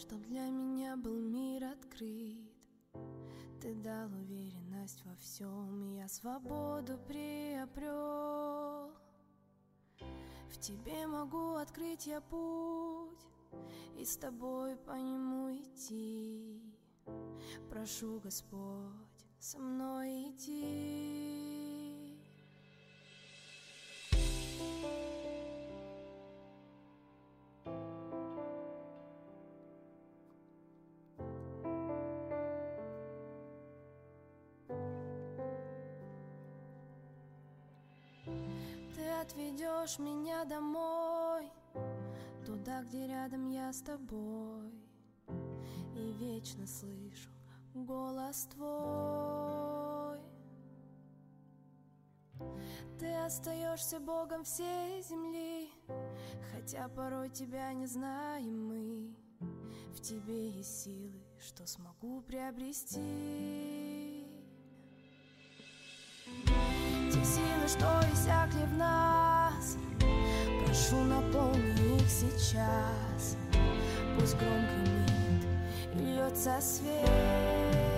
чтоб для меня был мир открыт. Ты дал уверенность во всем, и я свободу приобрел. В тебе могу открыть я путь и с тобой по нему идти. Прошу, Господь, со мной иди. Отведешь меня домой, туда, где рядом я с тобой, и вечно слышу голос твой. Ты остаешься Богом всей земли, хотя порой тебя не знаем мы. В тебе есть силы, что смогу приобрести. Что иссякли в нас, прошу наполни их сейчас. Пусть громко гремит и льется свет.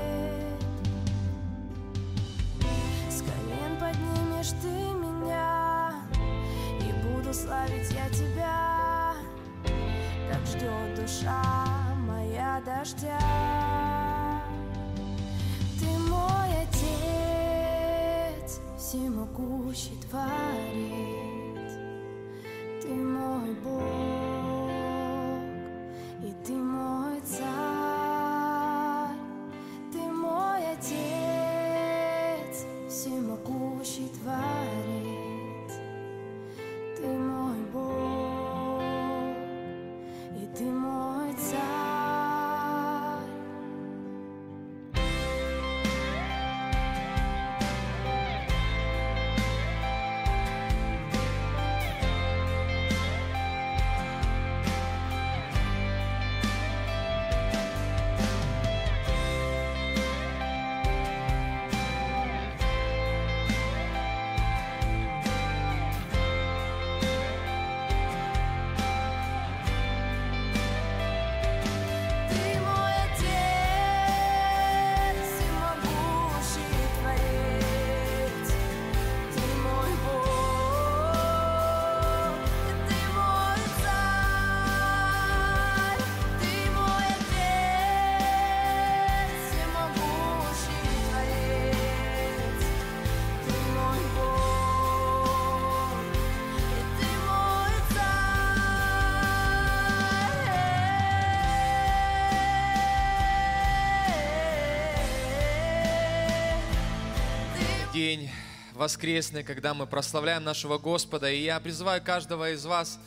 Воскресный, когда мы прославляем нашего Господа. И я призываю каждого из вас,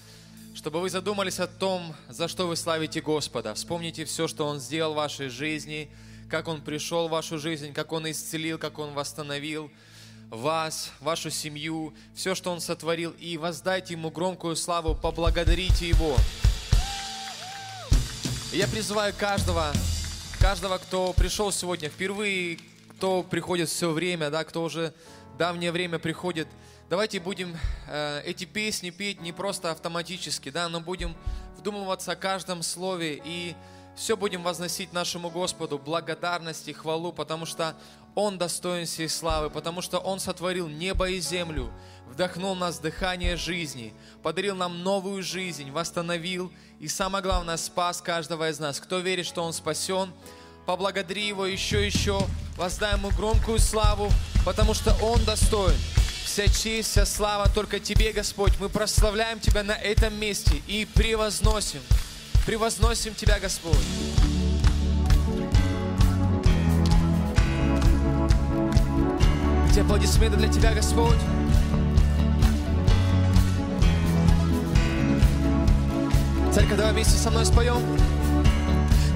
чтобы вы задумались о том, за что вы славите Господа. Вспомните все, что Он сделал в вашей жизни, как Он пришел в вашу жизнь, как Он исцелил, как Он восстановил вас, вашу семью, все, что Он сотворил, и воздайте Ему громкую славу, поблагодарите Его. Я призываю каждого, каждого, кто пришел сегодня впервые, кто приходит все время, да, кто уже давнее время приходит, давайте будем э, эти песни петь не просто автоматически, да, но будем вдумываться о каждом слове и все будем возносить нашему Господу благодарность и хвалу, потому что Он достоин всей славы, потому что Он сотворил небо и землю, вдохнул в нас дыхание жизни, подарил нам новую жизнь, восстановил и, самое главное, спас каждого из нас. Кто верит, что Он спасен, поблагодари Его еще и еще, воздай Ему громкую славу, потому что Он достоин. Вся честь, вся слава только Тебе, Господь. Мы прославляем Тебя на этом месте и превозносим, превозносим Тебя, Господь. Эти аплодисменты для Тебя, Господь. Церковь, давай вместе со мной споем.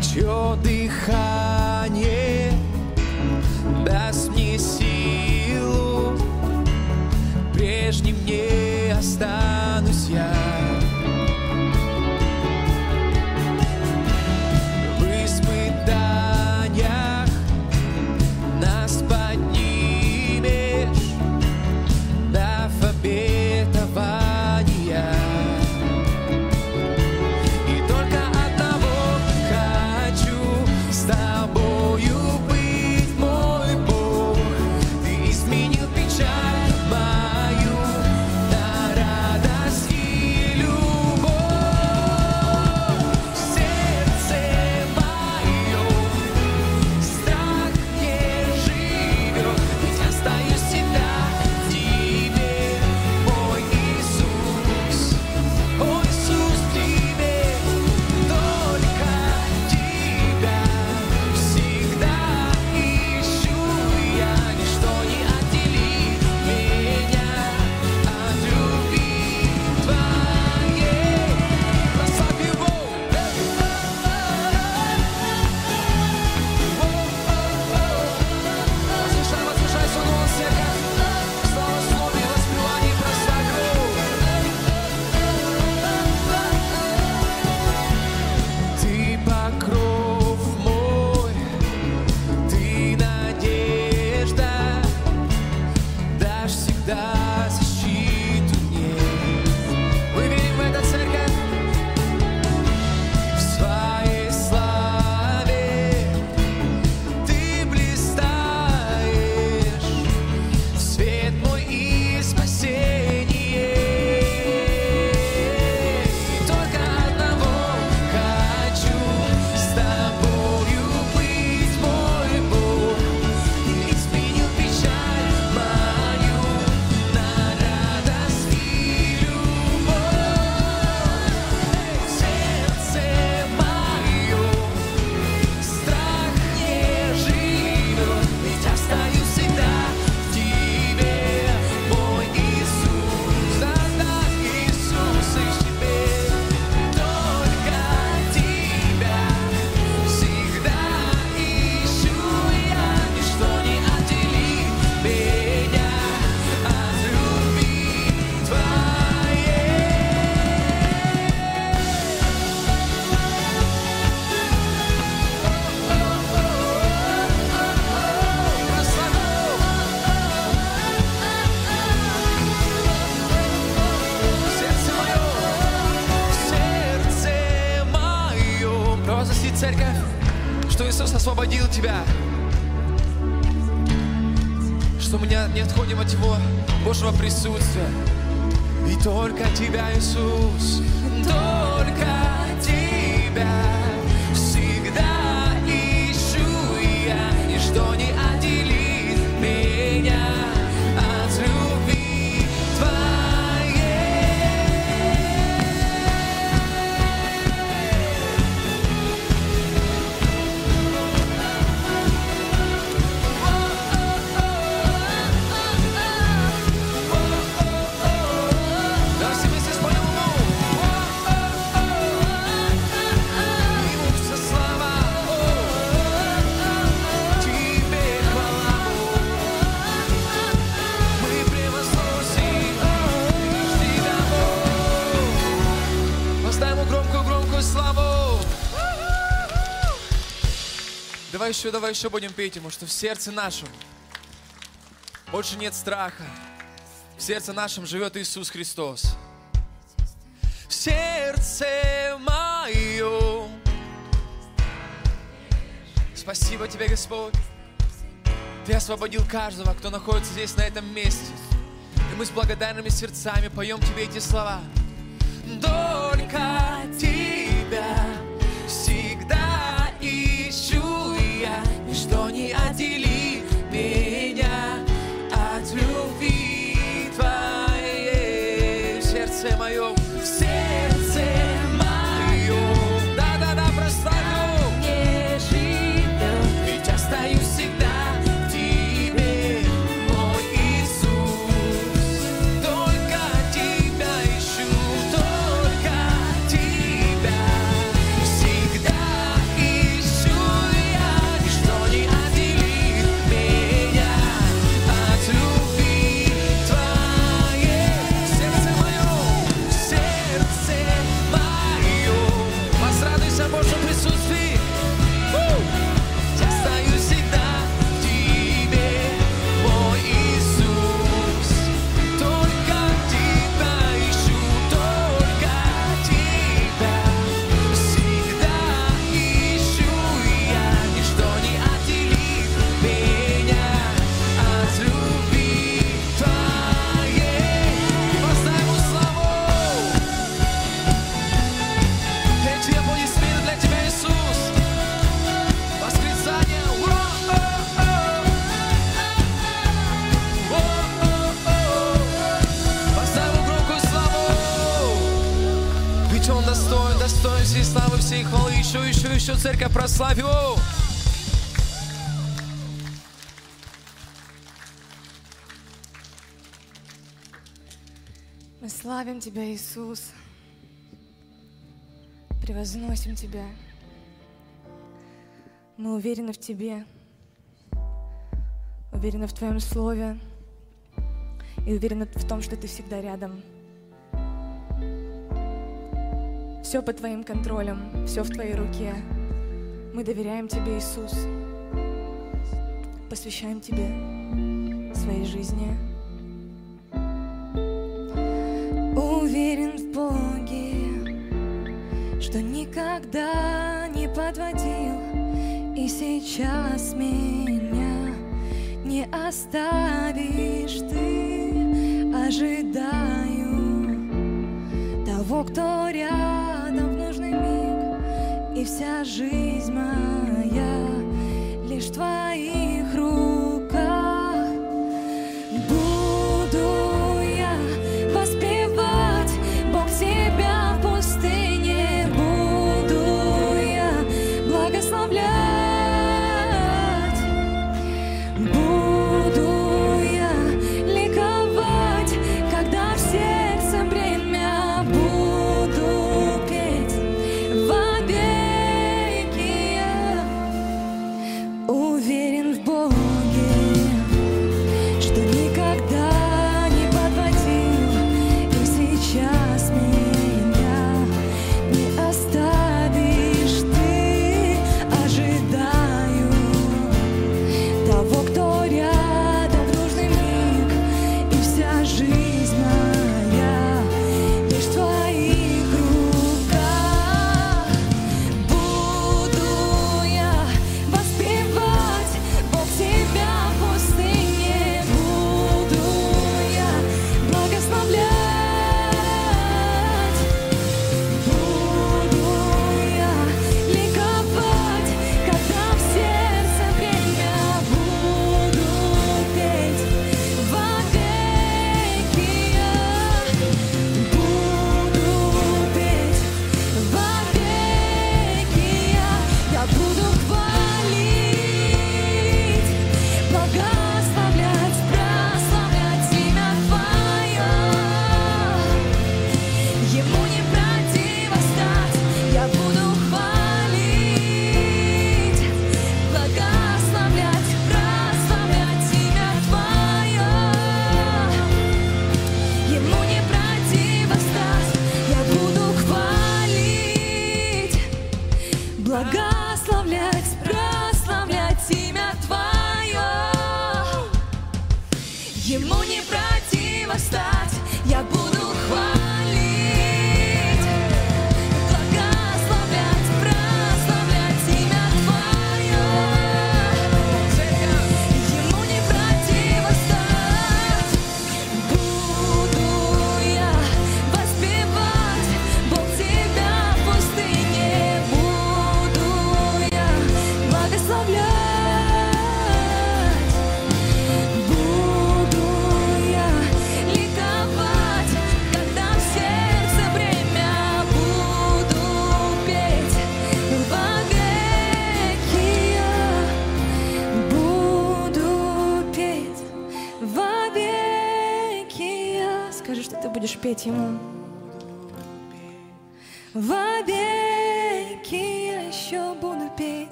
Чье дыхание даст мне силу, прежним не останусь я. И только Тебя, Иисус, Давай еще, давай еще будем петь ему, что в сердце нашем больше нет страха. В сердце нашем живет Иисус Христос. В сердце моем. Спасибо Тебе, Господь. Ты освободил каждого, кто находится здесь, на этом месте. И мы с благодарными сердцами поем Тебе эти слова. Только Тебя я, ничто не отделит Еще, еще, еще, церковь, прославь. Мы славим Тебя, Иисус. Превозносим Тебя. Мы уверены в Тебе. Уверены в Твоем Слове. И уверены в том, что Ты всегда рядом. Все под Твоим контролем, все в Твоей руке. Мы доверяем Тебе, Иисус. Посвящаем Тебе своей жизни. Уверен в Боге, что никогда не подводил, и сейчас меня не оставишь ты. Ожидаю того, кто рядом в нужный миг, и вся жизнь моя лишь твоих руках.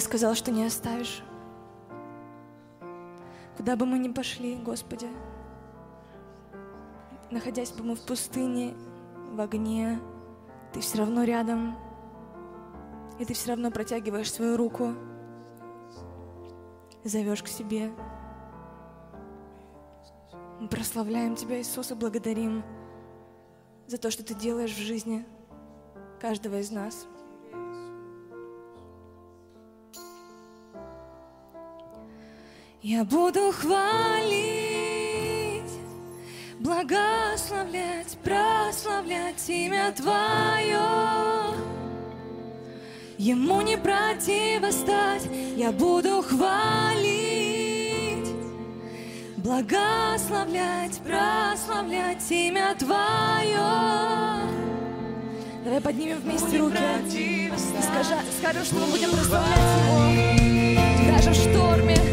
Ты сказал, что не оставишь. Куда бы мы ни пошли, Господи, находясь бы мы в пустыне, в огне, Ты все равно рядом, и Ты все равно протягиваешь свою руку, зовешь к себе. Мы прославляем Тебя, Иисус, и благодарим за то, что Ты делаешь в жизни каждого из нас. Я буду хвалить, благословлять, прославлять имя Твое. Ему не противостать, я буду хвалить, благословлять, прославлять имя Твое. Давай поднимем вместе руки. Скажи, скажем, что мы будем прославлять Его даже в шторме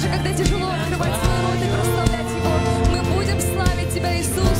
даже когда тяжело открывать свой рот и прославлять Его, мы будем славить Тебя, Иисус.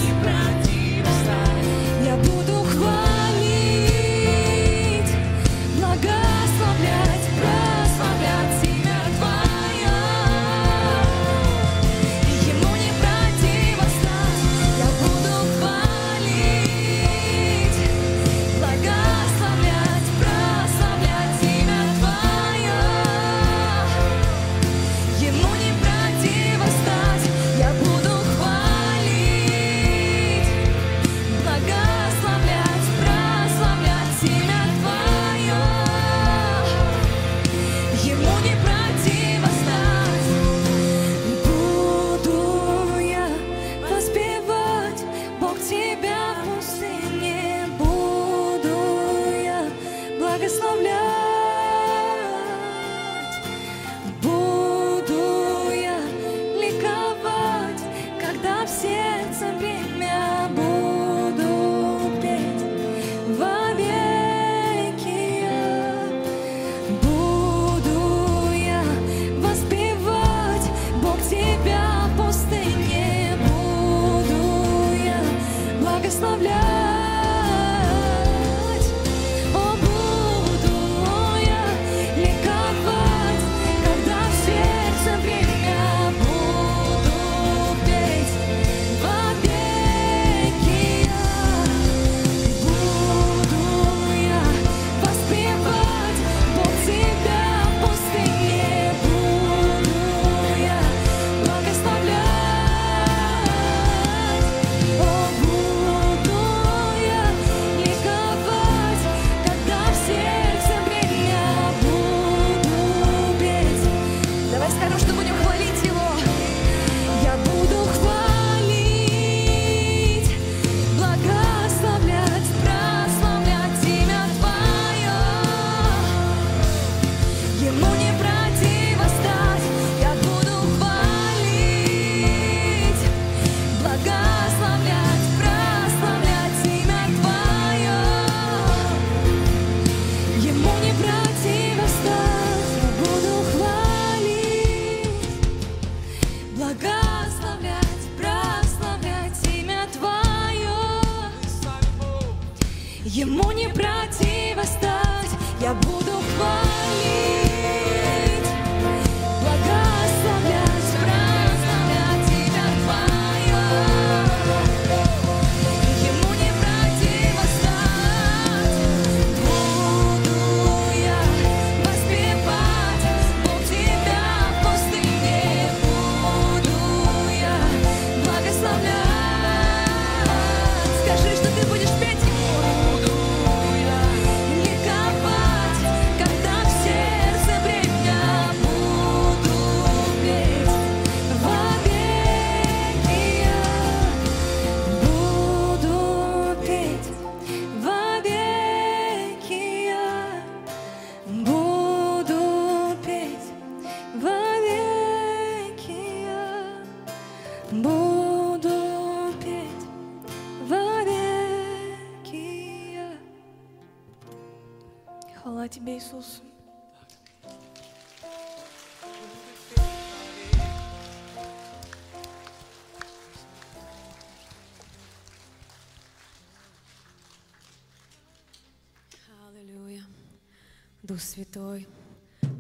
Дух Святой,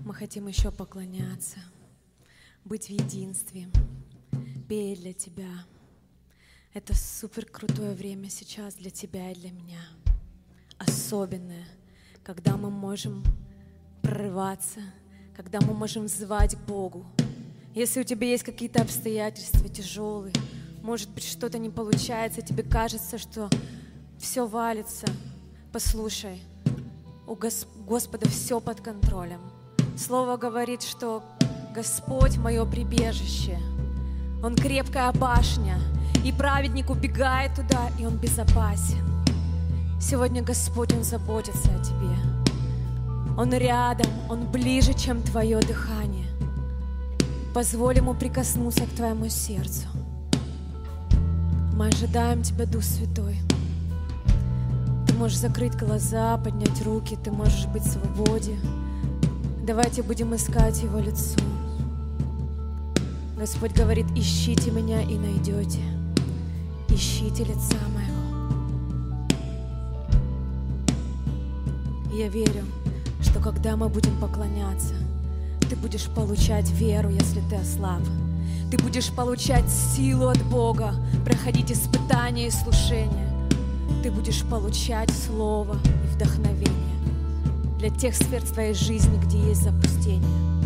мы хотим еще поклоняться, быть в единстве, петь для Тебя. Это супер крутое время сейчас для Тебя и для меня. Особенное, когда мы можем прорываться, когда мы можем взывать к Богу. Если у тебя есть какие-то обстоятельства тяжелые, может быть, что-то не получается, тебе кажется, что все валится, послушай, у Гос- Господа все под контролем. Слово говорит, что Господь мое прибежище, Он крепкая башня, и праведник убегает туда, и он безопасен. Сегодня Господь, Он заботится о тебе. Он рядом, Он ближе, чем твое дыхание. Позволь Ему прикоснуться к твоему сердцу. Мы ожидаем Тебя, Дух Святой. Можешь закрыть глаза, поднять руки, ты можешь быть в свободе. Давайте будем искать Его лицо. Господь говорит, ищите меня и найдете. Ищите лица моего. Я верю, что когда мы будем поклоняться, ты будешь получать веру, если ты ослаб. Ты будешь получать силу от Бога, проходить испытания и слушания. Ты будешь получать слово и вдохновение для тех сфер твоей жизни, где есть запустение.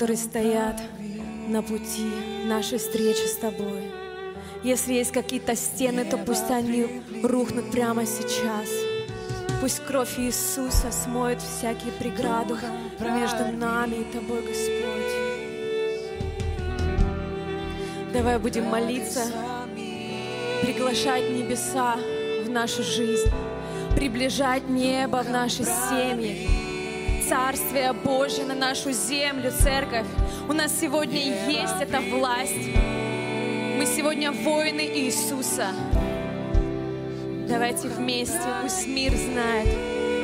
Которые стоят на пути нашей встречи с Тобой. Если есть какие-то стены, то пусть они рухнут прямо сейчас. Пусть кровь Иисуса смоет всякие преграды между нами и Тобой, Господь. Давай будем молиться, приглашать небеса в нашу жизнь, приближать небо в наши семьи, Царствие Божье на нашу землю, церковь. У нас сегодня есть эта власть. Мы сегодня воины Иисуса. Давайте вместе, пусть мир знает,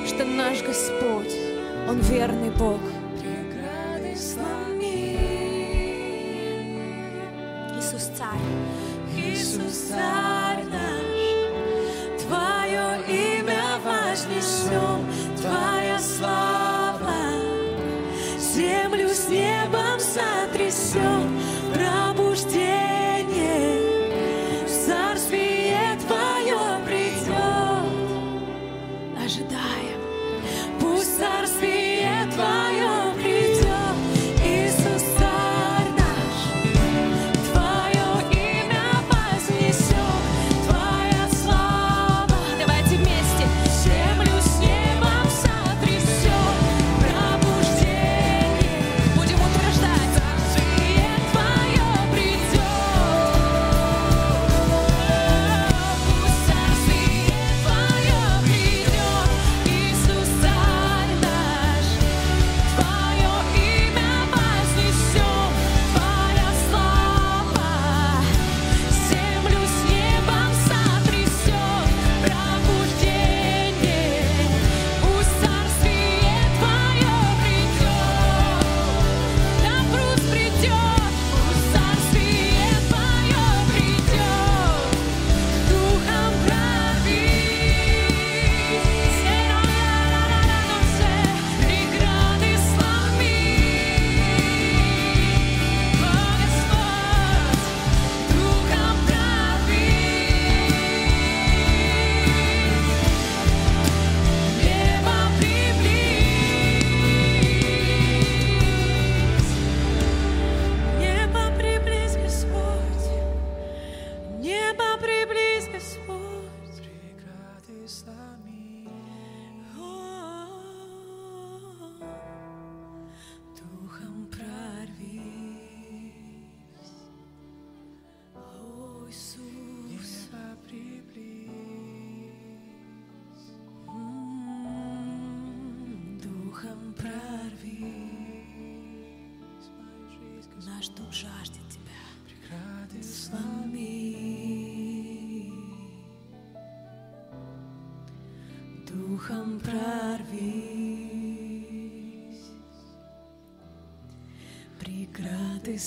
что наш Господь, Он верный Бог.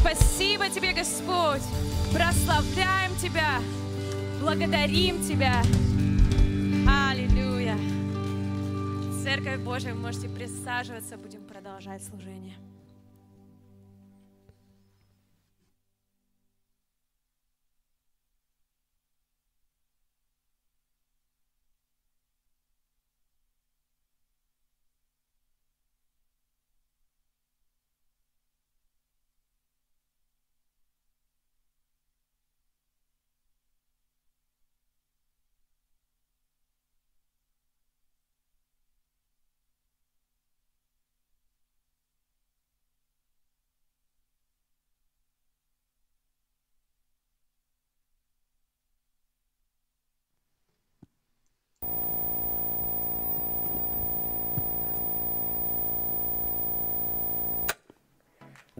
Спасибо Тебе, Господь. Прославляем Тебя. Благодарим Тебя. Аллилуйя. Церковь Божия, вы можете присаживаться, будем продолжать служение.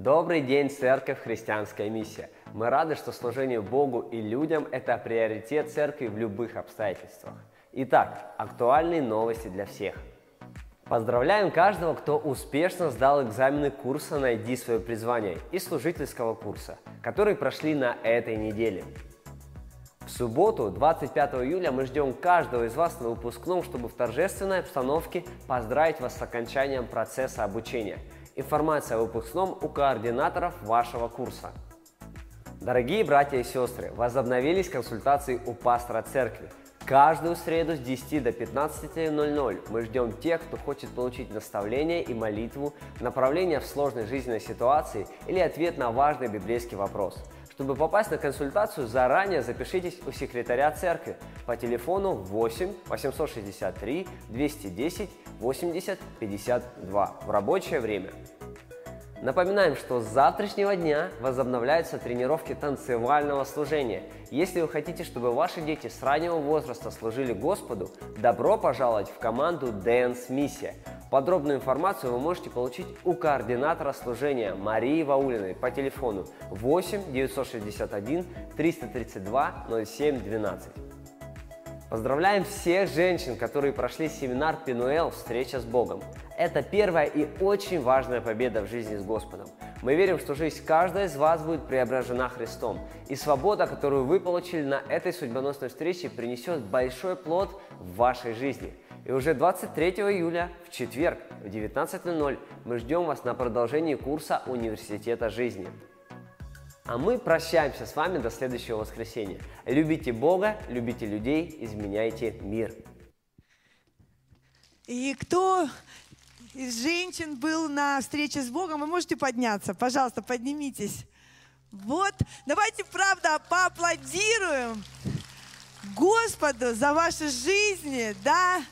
Добрый день, Церковь Христианская миссия. Мы рады, что служение Богу и людям – это приоритет Церкви в любых обстоятельствах. Итак, актуальные новости для всех. Поздравляем каждого, кто успешно сдал экзамены курса «Найди свое призвание» и служительского курса, которые прошли на этой неделе. В субботу, 25 июля, мы ждем каждого из вас на выпускном, чтобы в торжественной обстановке поздравить вас с окончанием процесса обучения. Информация о выпускном у координаторов вашего курса. Дорогие братья и сестры, возобновились консультации у пастора церкви. Каждую среду с 10 до 15.00 мы ждем тех, кто хочет получить наставление и молитву, направление в сложной жизненной ситуации или ответ на важный библейский вопрос. Чтобы попасть на консультацию, заранее запишитесь у секретаря церкви по телефону 8 863 210 80 52 в рабочее время. Напоминаем, что с завтрашнего дня возобновляются тренировки танцевального служения. Если вы хотите, чтобы ваши дети с раннего возраста служили Господу, добро пожаловать в команду Dance Миссия. Подробную информацию вы можете получить у координатора служения Марии Ваулиной по телефону 8 961 332 07 12. Поздравляем всех женщин, которые прошли семинар Пинуэл «Встреча с Богом». Это первая и очень важная победа в жизни с Господом. Мы верим, что жизнь каждой из вас будет преображена Христом, и свобода, которую вы получили на этой судьбоносной встрече, принесет большой плод в вашей жизни. И уже 23 июля, в четверг, в 19.00 мы ждем вас на продолжении курса Университета жизни. А мы прощаемся с вами до следующего воскресенья. Любите Бога, любите людей, изменяйте мир. И кто из женщин был на встрече с Богом, вы можете подняться. Пожалуйста, поднимитесь. Вот, давайте, правда, поаплодируем Господу за ваши жизни, да.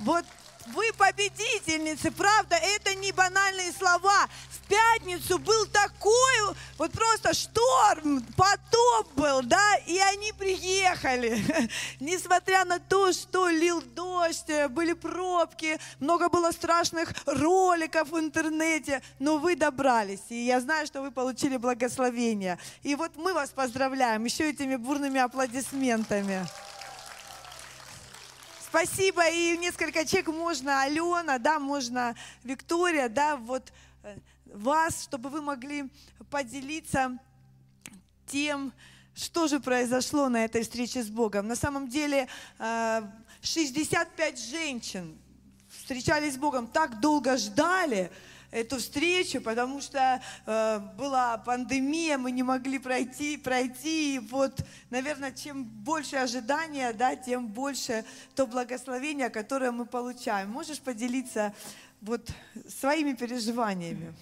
Вот вы победительницы, правда, это не банальные слова пятницу был такой, вот просто шторм, потоп был, да, и они приехали. Несмотря на то, что лил дождь, были пробки, много было страшных роликов в интернете, но вы добрались, и я знаю, что вы получили благословение. И вот мы вас поздравляем еще этими бурными аплодисментами. Спасибо. И несколько человек можно, Алена, да, можно Виктория, да, вот э, вас, чтобы вы могли поделиться тем, что же произошло на этой встрече с Богом. На самом деле 65 э, женщин встречались с Богом, так долго ждали эту встречу, потому что э, была пандемия, мы не могли пройти, пройти. И вот, наверное, чем больше ожидания, да, тем больше то благословение, которое мы получаем. Можешь поделиться вот своими переживаниями?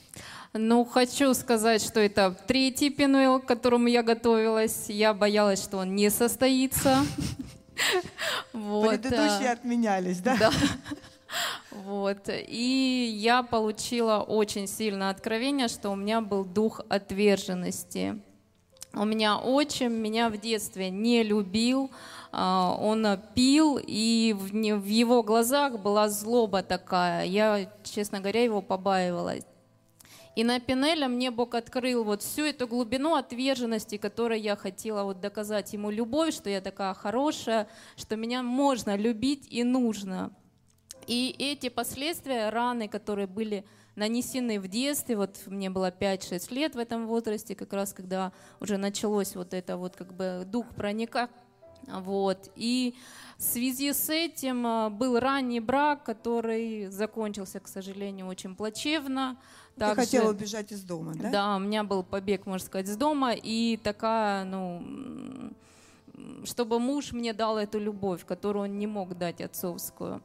Ну, хочу сказать, что это третий пинуэл, к которому я готовилась. Я боялась, что он не состоится. Предыдущие э, отменялись, да? Да. Вот. И я получила очень сильное откровение, что у меня был дух отверженности. У меня отчим меня в детстве не любил, он пил, и в его глазах была злоба такая. Я, честно говоря, его побаивалась. И на Пинеле мне Бог открыл вот всю эту глубину отверженности, которой я хотела вот доказать ему любовь, что я такая хорошая, что меня можно любить и нужно. И эти последствия, раны, которые были нанесены в детстве, вот мне было 5-6 лет в этом возрасте, как раз когда уже началось вот это вот как бы дух проника, вот. И в связи с этим а, был ранний брак, который закончился, к сожалению, очень плачевно. Ты хотела убежать из дома, да? Да, у меня был побег, можно сказать, из дома, и такая, ну, чтобы муж мне дал эту любовь, которую он не мог дать отцовскую.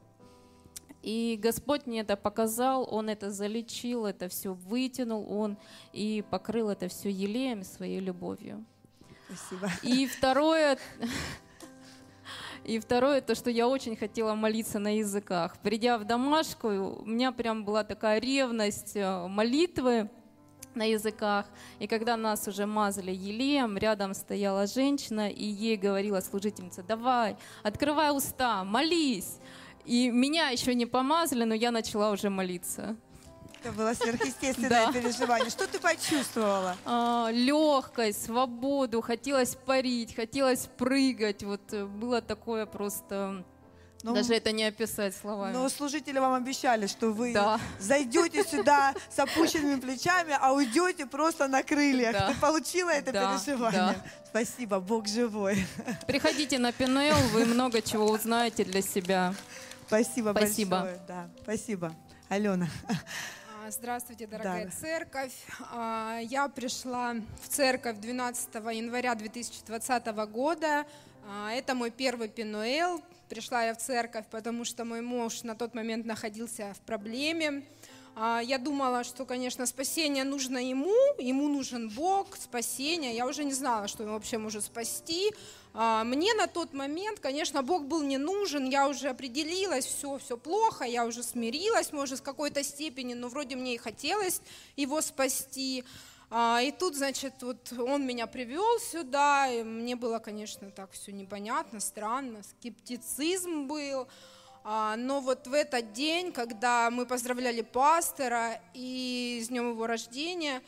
И Господь мне это показал, Он это залечил, это все вытянул, Он и покрыл это все елеем своей любовью. Спасибо. И второе, и второе, то, что я очень хотела молиться на языках. Придя в домашку, у меня прям была такая ревность э, молитвы на языках. И когда нас уже мазали елеем, рядом стояла женщина, и ей говорила служительница, давай, открывай уста, молись. И меня еще не помазали, но я начала уже молиться. Это было сверхъестественное переживание. Что ты почувствовала? А, легкость, свободу, хотелось парить, хотелось прыгать. Вот э, было такое просто Ну, Даже это не описать словами. Но служители вам обещали, что вы Да. зайдете сюда с опущенными плечами, а уйдете просто на крыльях. Да. Ты получила это Да, переживание? да. Спасибо, Бог живой. Приходите на Пинуэл, вы много чего узнаете для себя. Спасибо, Спасибо. большое. Да, спасибо. Алена. А, Здравствуйте, дорогая Да. церковь. А, Я пришла в церковь 12 января 2020 года. А, Это мой первый Пинуэл. Пришла я в церковь, потому что мой муж на тот момент находился в проблеме. Я думала, что, конечно, спасение нужно ему, ему нужен Бог, спасение. Я уже не знала, что его вообще может спасти. А, Мне на тот момент, конечно, Бог был не нужен, я уже определилась, все, все плохо, я уже смирилась, может, в какой-то степени, но вроде мне и хотелось его спасти. А, И тут, значит, вот он меня привел сюда, и мне было, конечно, так все непонятно, странно, скептицизм был. А, Но вот в этот день, когда мы поздравляли пастора и с днем его рождения,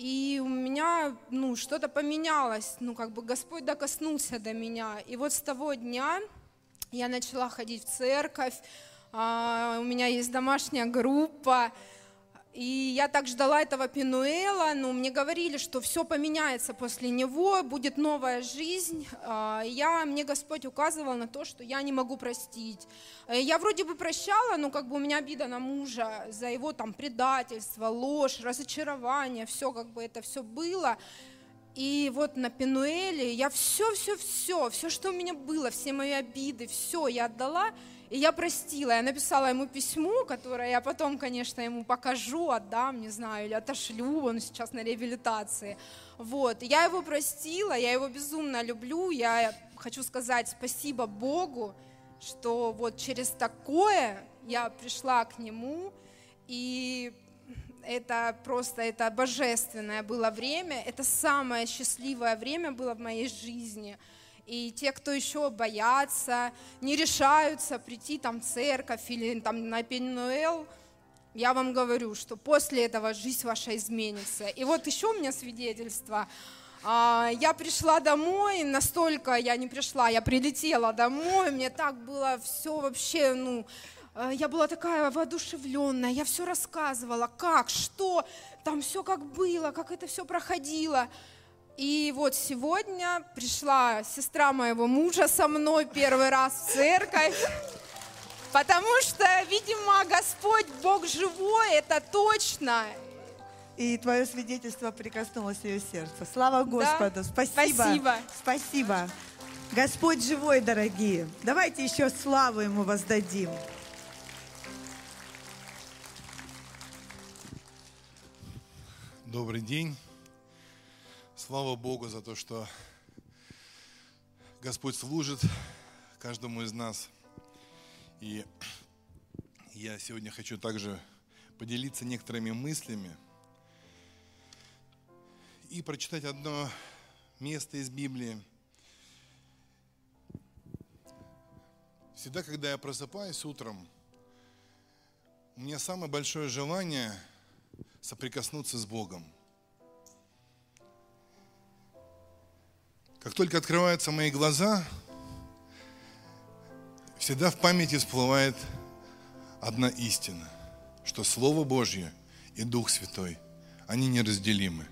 и у меня, ну, что-то поменялось, ну, как бы Господь докоснулся до меня. И вот с того дня я начала ходить в церковь, а, у меня есть домашняя группа, и я так ждала этого Пинуэла, но мне говорили, что все поменяется после него, будет новая жизнь. А, Я, мне Господь указывал на то, что я не могу простить. Э, Я вроде бы прощала, но как бы у меня обида на мужа за его там предательство, ложь, разочарование, все как бы это все было. И вот на Пенуэле я все, все, все, все, что у меня было, все мои обиды, все я отдала, и я простила. Я написала ему письмо, которое я потом, конечно, ему покажу, отдам, не знаю, или отошлю, он сейчас на реабилитации. Вот, я его простила, я его безумно люблю, я хочу сказать спасибо Богу, что вот через такое я пришла к нему, и это просто, это божественное было время, это самое счастливое время было в моей жизни. И те, кто еще боятся, не решаются прийти там в церковь или там на Пенуэл, я вам говорю, что после этого жизнь ваша изменится. И вот еще у меня свидетельство. А, Я пришла домой, настолько я не пришла, я прилетела домой, мне так было все вообще, ну, э, я была такая воодушевленная, я все рассказывала, как, что, там все как было, как это все проходило. И вот сегодня пришла сестра моего мужа со мной первый раз в церковь, потому что, видимо, Господь, Бог живой, это точно. И твое свидетельство прикоснулось ее сердце. Слава Господу. Спасибо. Спасибо. Спасибо. Господь живой, дорогие. Давайте еще славу Ему воздадим. Добрый день. Слава Богу за то, что Господь служит каждому из нас. И я сегодня хочу также поделиться некоторыми мыслями и прочитать одно место из Библии. Всегда, когда я просыпаюсь утром, у меня самое большое желание соприкоснуться с Богом. Как только открываются мои глаза, всегда в памяти всплывает одна истина, что Слово Божье и Дух Святой, они неразделимы.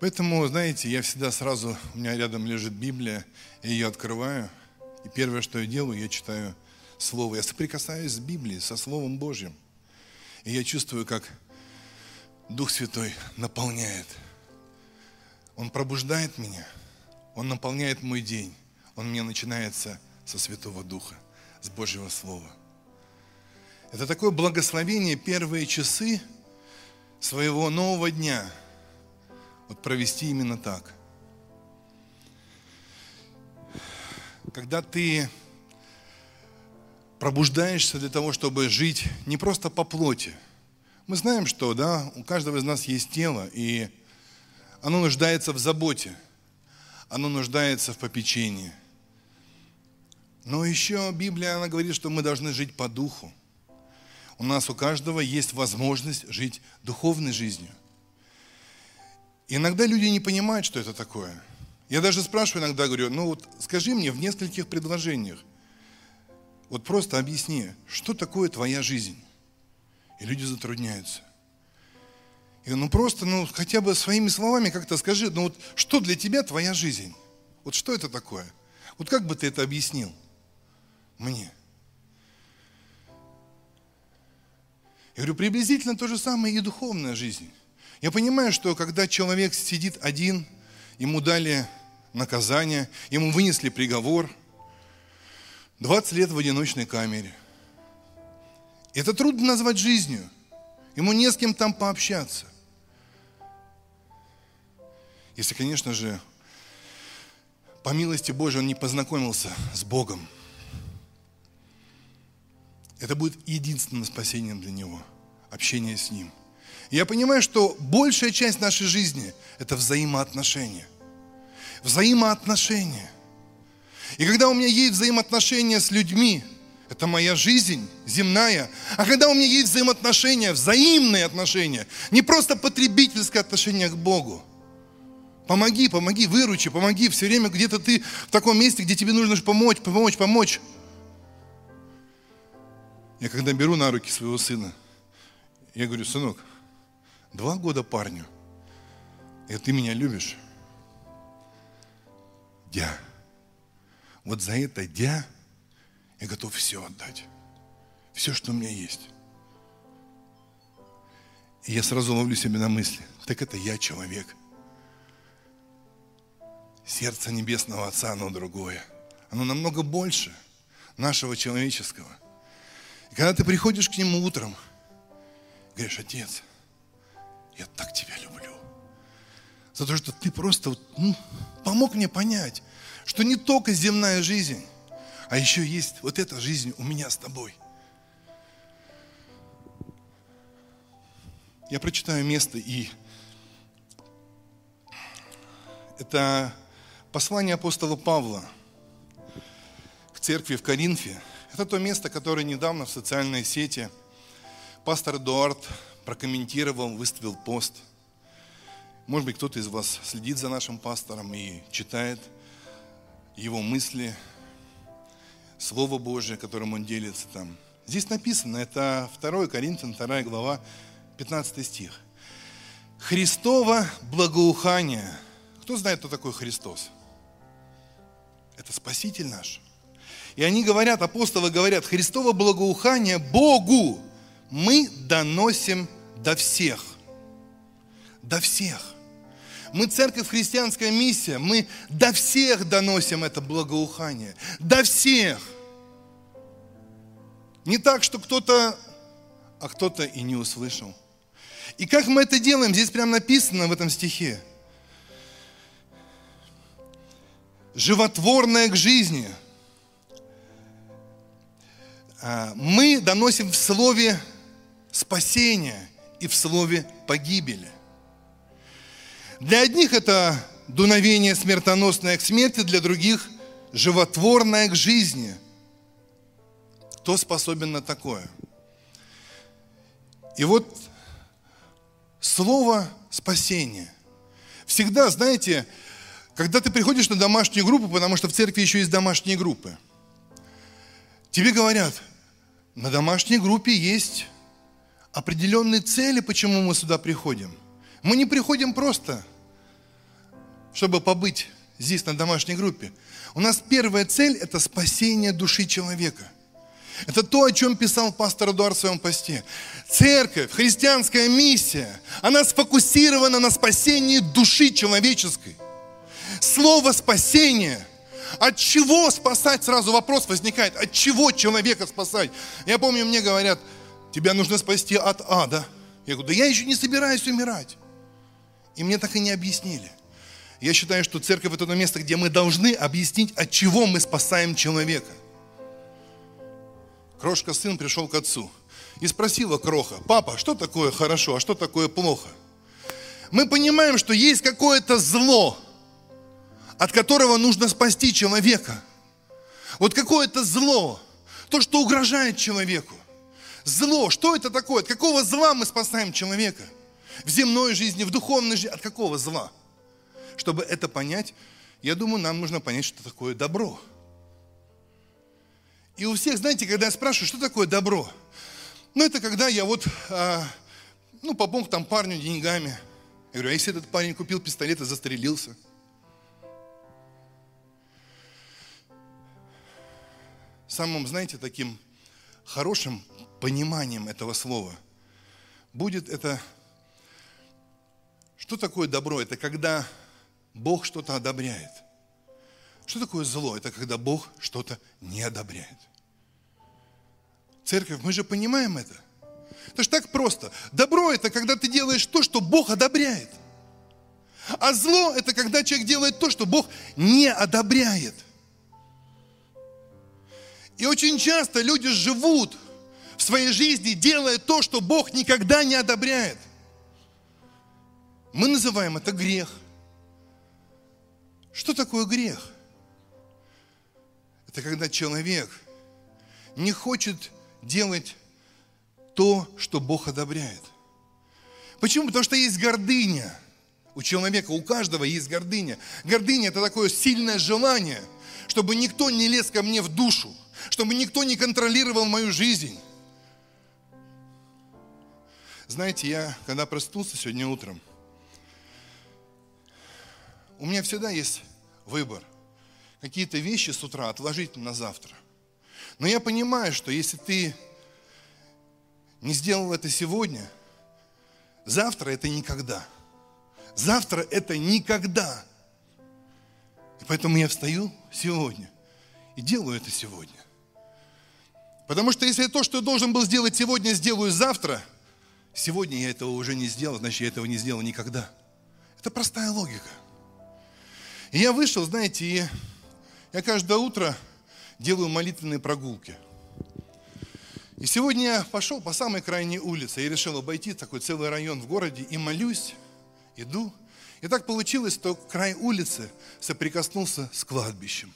Поэтому, знаете, я всегда сразу, у меня рядом лежит Библия, я ее открываю, и первое, что я делаю, я читаю Слово. Я соприкасаюсь с Библией, со Словом Божьим. И я чувствую, как Дух Святой наполняет. Он пробуждает меня, Он наполняет мой день. Он мне начинается со Святого Духа, с Божьего Слова. Это такое благословение первые часы своего нового дня вот провести именно так. Когда ты пробуждаешься для того, чтобы жить не просто по плоти. Мы знаем, что да, у каждого из нас есть тело, и оно нуждается в заботе, оно нуждается в попечении. Но еще Библия, она говорит, что мы должны жить по духу. У нас у каждого есть возможность жить духовной жизнью. Иногда люди не понимают, что это такое. Я даже спрашиваю иногда, говорю, ну вот скажи мне в нескольких предложениях, вот просто объясни, что такое твоя жизнь? И люди затрудняются. И ну просто, ну хотя бы своими словами как-то скажи, ну вот что для тебя твоя жизнь? Вот что это такое? Вот как бы ты это объяснил мне? Я говорю, приблизительно то же самое и духовная жизнь. Я понимаю, что когда человек сидит один, ему дали наказание, ему вынесли приговор, 20 лет в одиночной камере. Это трудно назвать жизнью. Ему не с кем там пообщаться. Если, конечно же, по милости Божией он не познакомился с Богом. Это будет единственным спасением для него – общение с Ним. И я понимаю, что большая часть нашей жизни – это взаимоотношения. Взаимоотношения. И когда у меня есть взаимоотношения с людьми, это моя жизнь земная. А когда у меня есть взаимоотношения, взаимные отношения, не просто потребительское отношение к Богу. Помоги, помоги, выручи, помоги. Все время где-то ты в таком месте, где тебе нужно помочь, помочь, помочь. Я когда беру на руки своего сына, я говорю, сынок, два года парню, и ты меня любишь? Дя. Вот за это дя я готов все отдать. Все, что у меня есть. И я сразу ловлю себя на мысли, так это я человек. Сердце Небесного Отца, оно другое. Оно намного больше нашего человеческого. И когда ты приходишь к Нему утром, говоришь, Отец, я так тебя люблю. За то, что ты просто ну, помог мне понять, что не только земная жизнь, а еще есть вот эта жизнь у меня с тобой. Я прочитаю место, и это послание апостола Павла к церкви в Коринфе. Это то место, которое недавно в социальной сети пастор Эдуард прокомментировал, выставил пост. Может быть, кто-то из вас следит за нашим пастором и читает его мысли, Слово Божие, которым он делится там. Здесь написано, это 2 Коринфян, 2 глава, 15 стих. Христово благоухание. Кто знает, кто такой Христос? Это Спаситель наш. И они говорят, апостолы говорят, Христово благоухание Богу мы доносим до всех. До всех. Мы церковь христианская миссия, мы до всех доносим это благоухание. До всех. Не так, что кто-то, а кто-то и не услышал. И как мы это делаем? Здесь прямо написано в этом стихе. Животворное к жизни. А, мы доносим в слове спасения и в слове погибели. Для одних это дуновение смертоносное к смерти, для других животворное к жизни. Кто способен на такое? И вот слово спасение. Всегда, знаете, когда ты приходишь на домашнюю группу, потому что в церкви еще есть домашние группы, тебе говорят, на домашней группе есть определенные цели, почему мы сюда приходим. Мы не приходим просто чтобы побыть здесь на домашней группе. У нас первая цель – это спасение души человека. Это то, о чем писал пастор Эдуард в своем посте. Церковь, христианская миссия, она сфокусирована на спасении души человеческой. Слово «спасение» От чего спасать? Сразу вопрос возникает. От чего человека спасать? Я помню, мне говорят, тебя нужно спасти от ада. Я говорю, да я еще не собираюсь умирать. И мне так и не объяснили. Я считаю, что церковь это то место, где мы должны объяснить, от чего мы спасаем человека. Крошка сын пришел к отцу и спросила Кроха, папа, что такое хорошо, а что такое плохо? Мы понимаем, что есть какое-то зло, от которого нужно спасти человека. Вот какое-то зло, то, что угрожает человеку. Зло, что это такое? От какого зла мы спасаем человека? В земной жизни, в духовной жизни, от какого зла? Чтобы это понять, я думаю, нам нужно понять, что такое добро. И у всех, знаете, когда я спрашиваю, что такое добро? Ну, это когда я вот, а, ну, помог там парню деньгами. Я говорю, а если этот парень купил пистолет и застрелился? Самым, знаете, таким хорошим пониманием этого слова будет это, что такое добро? Это когда Бог что-то одобряет. Что такое зло? Это когда Бог что-то не одобряет. Церковь, мы же понимаем это. Это же так просто. Добро – это когда ты делаешь то, что Бог одобряет. А зло – это когда человек делает то, что Бог не одобряет. И очень часто люди живут в своей жизни, делая то, что Бог никогда не одобряет. Мы называем это грех. Что такое грех? Это когда человек не хочет делать то, что Бог одобряет. Почему? Потому что есть гордыня. У человека, у каждого есть гордыня. Гордыня – это такое сильное желание, чтобы никто не лез ко мне в душу, чтобы никто не контролировал мою жизнь. Знаете, я, когда проснулся сегодня утром, у меня всегда есть выбор. Какие-то вещи с утра отложить на завтра. Но я понимаю, что если ты не сделал это сегодня, завтра это никогда. Завтра это никогда. И поэтому я встаю сегодня и делаю это сегодня. Потому что если то, что я должен был сделать сегодня, сделаю завтра, сегодня я этого уже не сделал, значит, я этого не сделал никогда. Это простая логика. И я вышел, знаете, и я каждое утро делаю молитвенные прогулки – и сегодня я пошел по самой крайней улице. Я решил обойти такой целый район в городе и молюсь, иду. И так получилось, что край улицы соприкоснулся с кладбищем.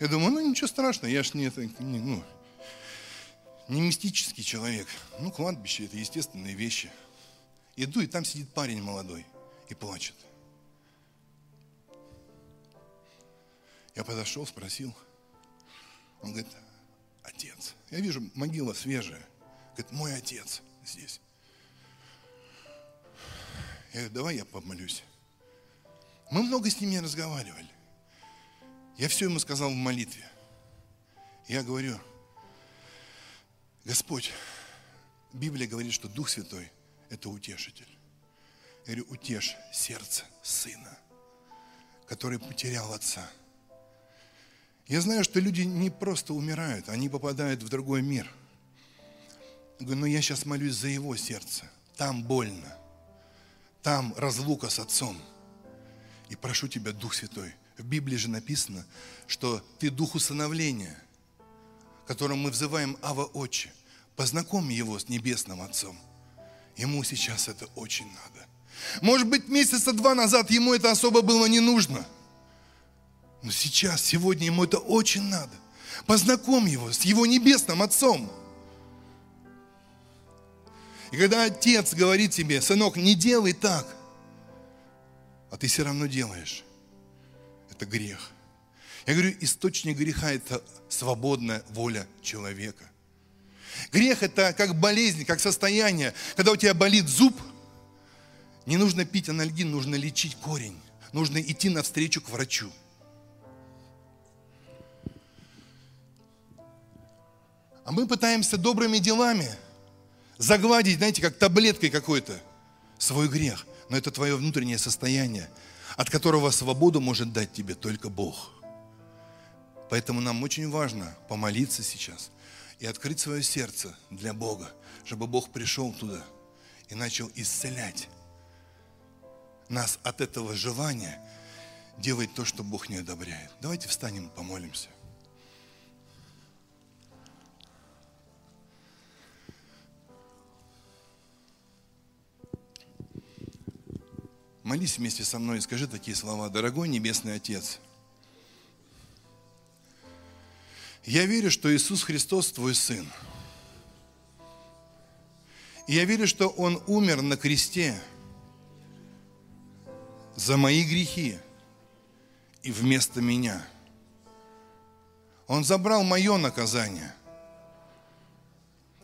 Я думаю, ну ничего страшного, я ж не, это, не, ну, не мистический человек. Ну, кладбище – это естественные вещи. Иду, и там сидит парень молодой и плачет. Я подошел, спросил. Он говорит, отец. Я вижу, могила свежая. Говорит, мой отец здесь. Я говорю, давай я помолюсь. Мы много с ним не разговаривали. Я все ему сказал в молитве. Я говорю, Господь, Библия говорит, что Дух Святой – это утешитель. Я говорю, утешь сердце сына, который потерял отца – я знаю, что люди не просто умирают, они попадают в другой мир. Я говорю, но я сейчас молюсь за его сердце. Там больно. Там разлука с отцом. И прошу тебя, Дух Святой. В Библии же написано, что ты Дух усыновления, которым мы взываем Ава Отче. Познакомь его с Небесным Отцом. Ему сейчас это очень надо. Может быть, месяца два назад ему это особо было не нужно – но сейчас, сегодня ему это очень надо. Познакомь его с его небесным отцом. И когда отец говорит тебе, сынок, не делай так, а ты все равно делаешь, это грех. Я говорю, источник греха – это свободная воля человека. Грех – это как болезнь, как состояние. Когда у тебя болит зуб, не нужно пить анальгин, нужно лечить корень. Нужно идти навстречу к врачу. А мы пытаемся добрыми делами загладить, знаете, как таблеткой какой-то свой грех. Но это твое внутреннее состояние, от которого свободу может дать тебе только Бог. Поэтому нам очень важно помолиться сейчас и открыть свое сердце для Бога, чтобы Бог пришел туда и начал исцелять нас от этого желания делать то, что Бог не одобряет. Давайте встанем, помолимся. Молись вместе со мной и скажи такие слова. Дорогой Небесный Отец, я верю, что Иисус Христос Твой Сын. И я верю, что Он умер на кресте за мои грехи и вместо меня. Он забрал мое наказание.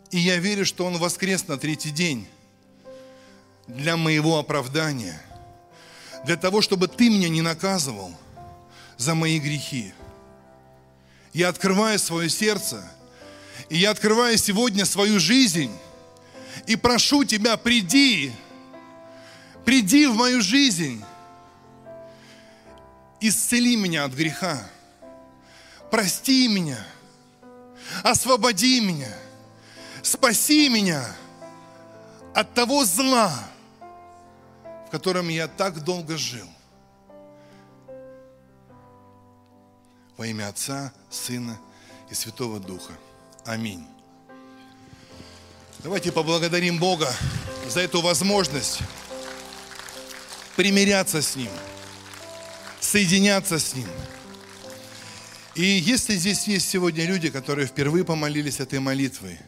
И я верю, что Он воскрес на третий день для моего оправдания, для того, чтобы ты меня не наказывал за мои грехи. Я открываю свое сердце, и я открываю сегодня свою жизнь, и прошу тебя, приди, приди в мою жизнь, исцели меня от греха, прости меня, освободи меня, спаси меня от того зла, котором я так долго жил. Во имя Отца, Сына и Святого Духа. Аминь. Давайте поблагодарим Бога за эту возможность примиряться с Ним, соединяться с Ним. И если здесь есть сегодня люди, которые впервые помолились этой молитвой,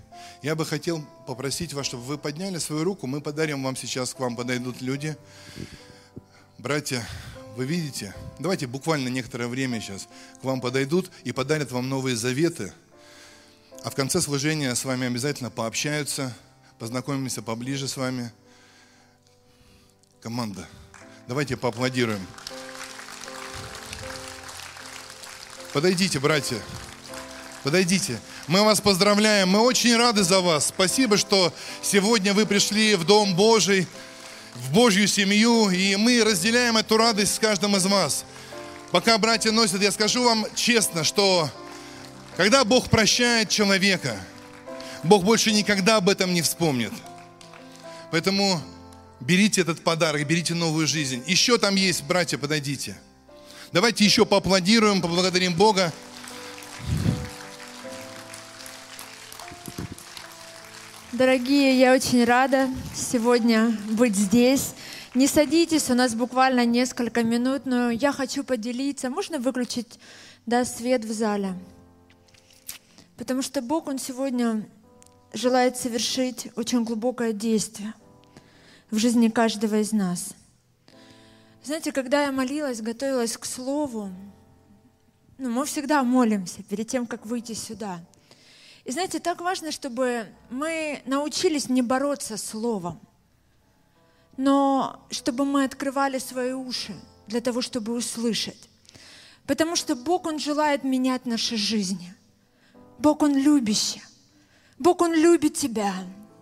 я бы хотел попросить вас, чтобы вы подняли свою руку, мы подарим вам сейчас, к вам подойдут люди. Братья, вы видите? Давайте буквально некоторое время сейчас к вам подойдут и подарят вам новые заветы. А в конце служения с вами обязательно пообщаются, познакомимся поближе с вами. Команда, давайте поаплодируем. Подойдите, братья. Подойдите. Мы вас поздравляем. Мы очень рады за вас. Спасибо, что сегодня вы пришли в Дом Божий, в Божью семью, и мы разделяем эту радость с каждым из вас. Пока братья носят, я скажу вам честно, что когда Бог прощает человека, Бог больше никогда об этом не вспомнит. Поэтому берите этот подарок, берите новую жизнь. Еще там есть, братья, подойдите. Давайте еще поаплодируем, поблагодарим Бога. Дорогие, я очень рада сегодня быть здесь. Не садитесь, у нас буквально несколько минут, но я хочу поделиться. Можно выключить да, свет в зале? Потому что Бог, Он сегодня желает совершить очень глубокое действие в жизни каждого из нас – знаете, когда я молилась, готовилась к Слову, ну, мы всегда молимся перед тем, как выйти сюда. И знаете, так важно, чтобы мы научились не бороться Словом, но чтобы мы открывали свои уши для того, чтобы услышать. Потому что Бог, Он желает менять наши жизни. Бог, Он любящий. Бог, Он любит тебя.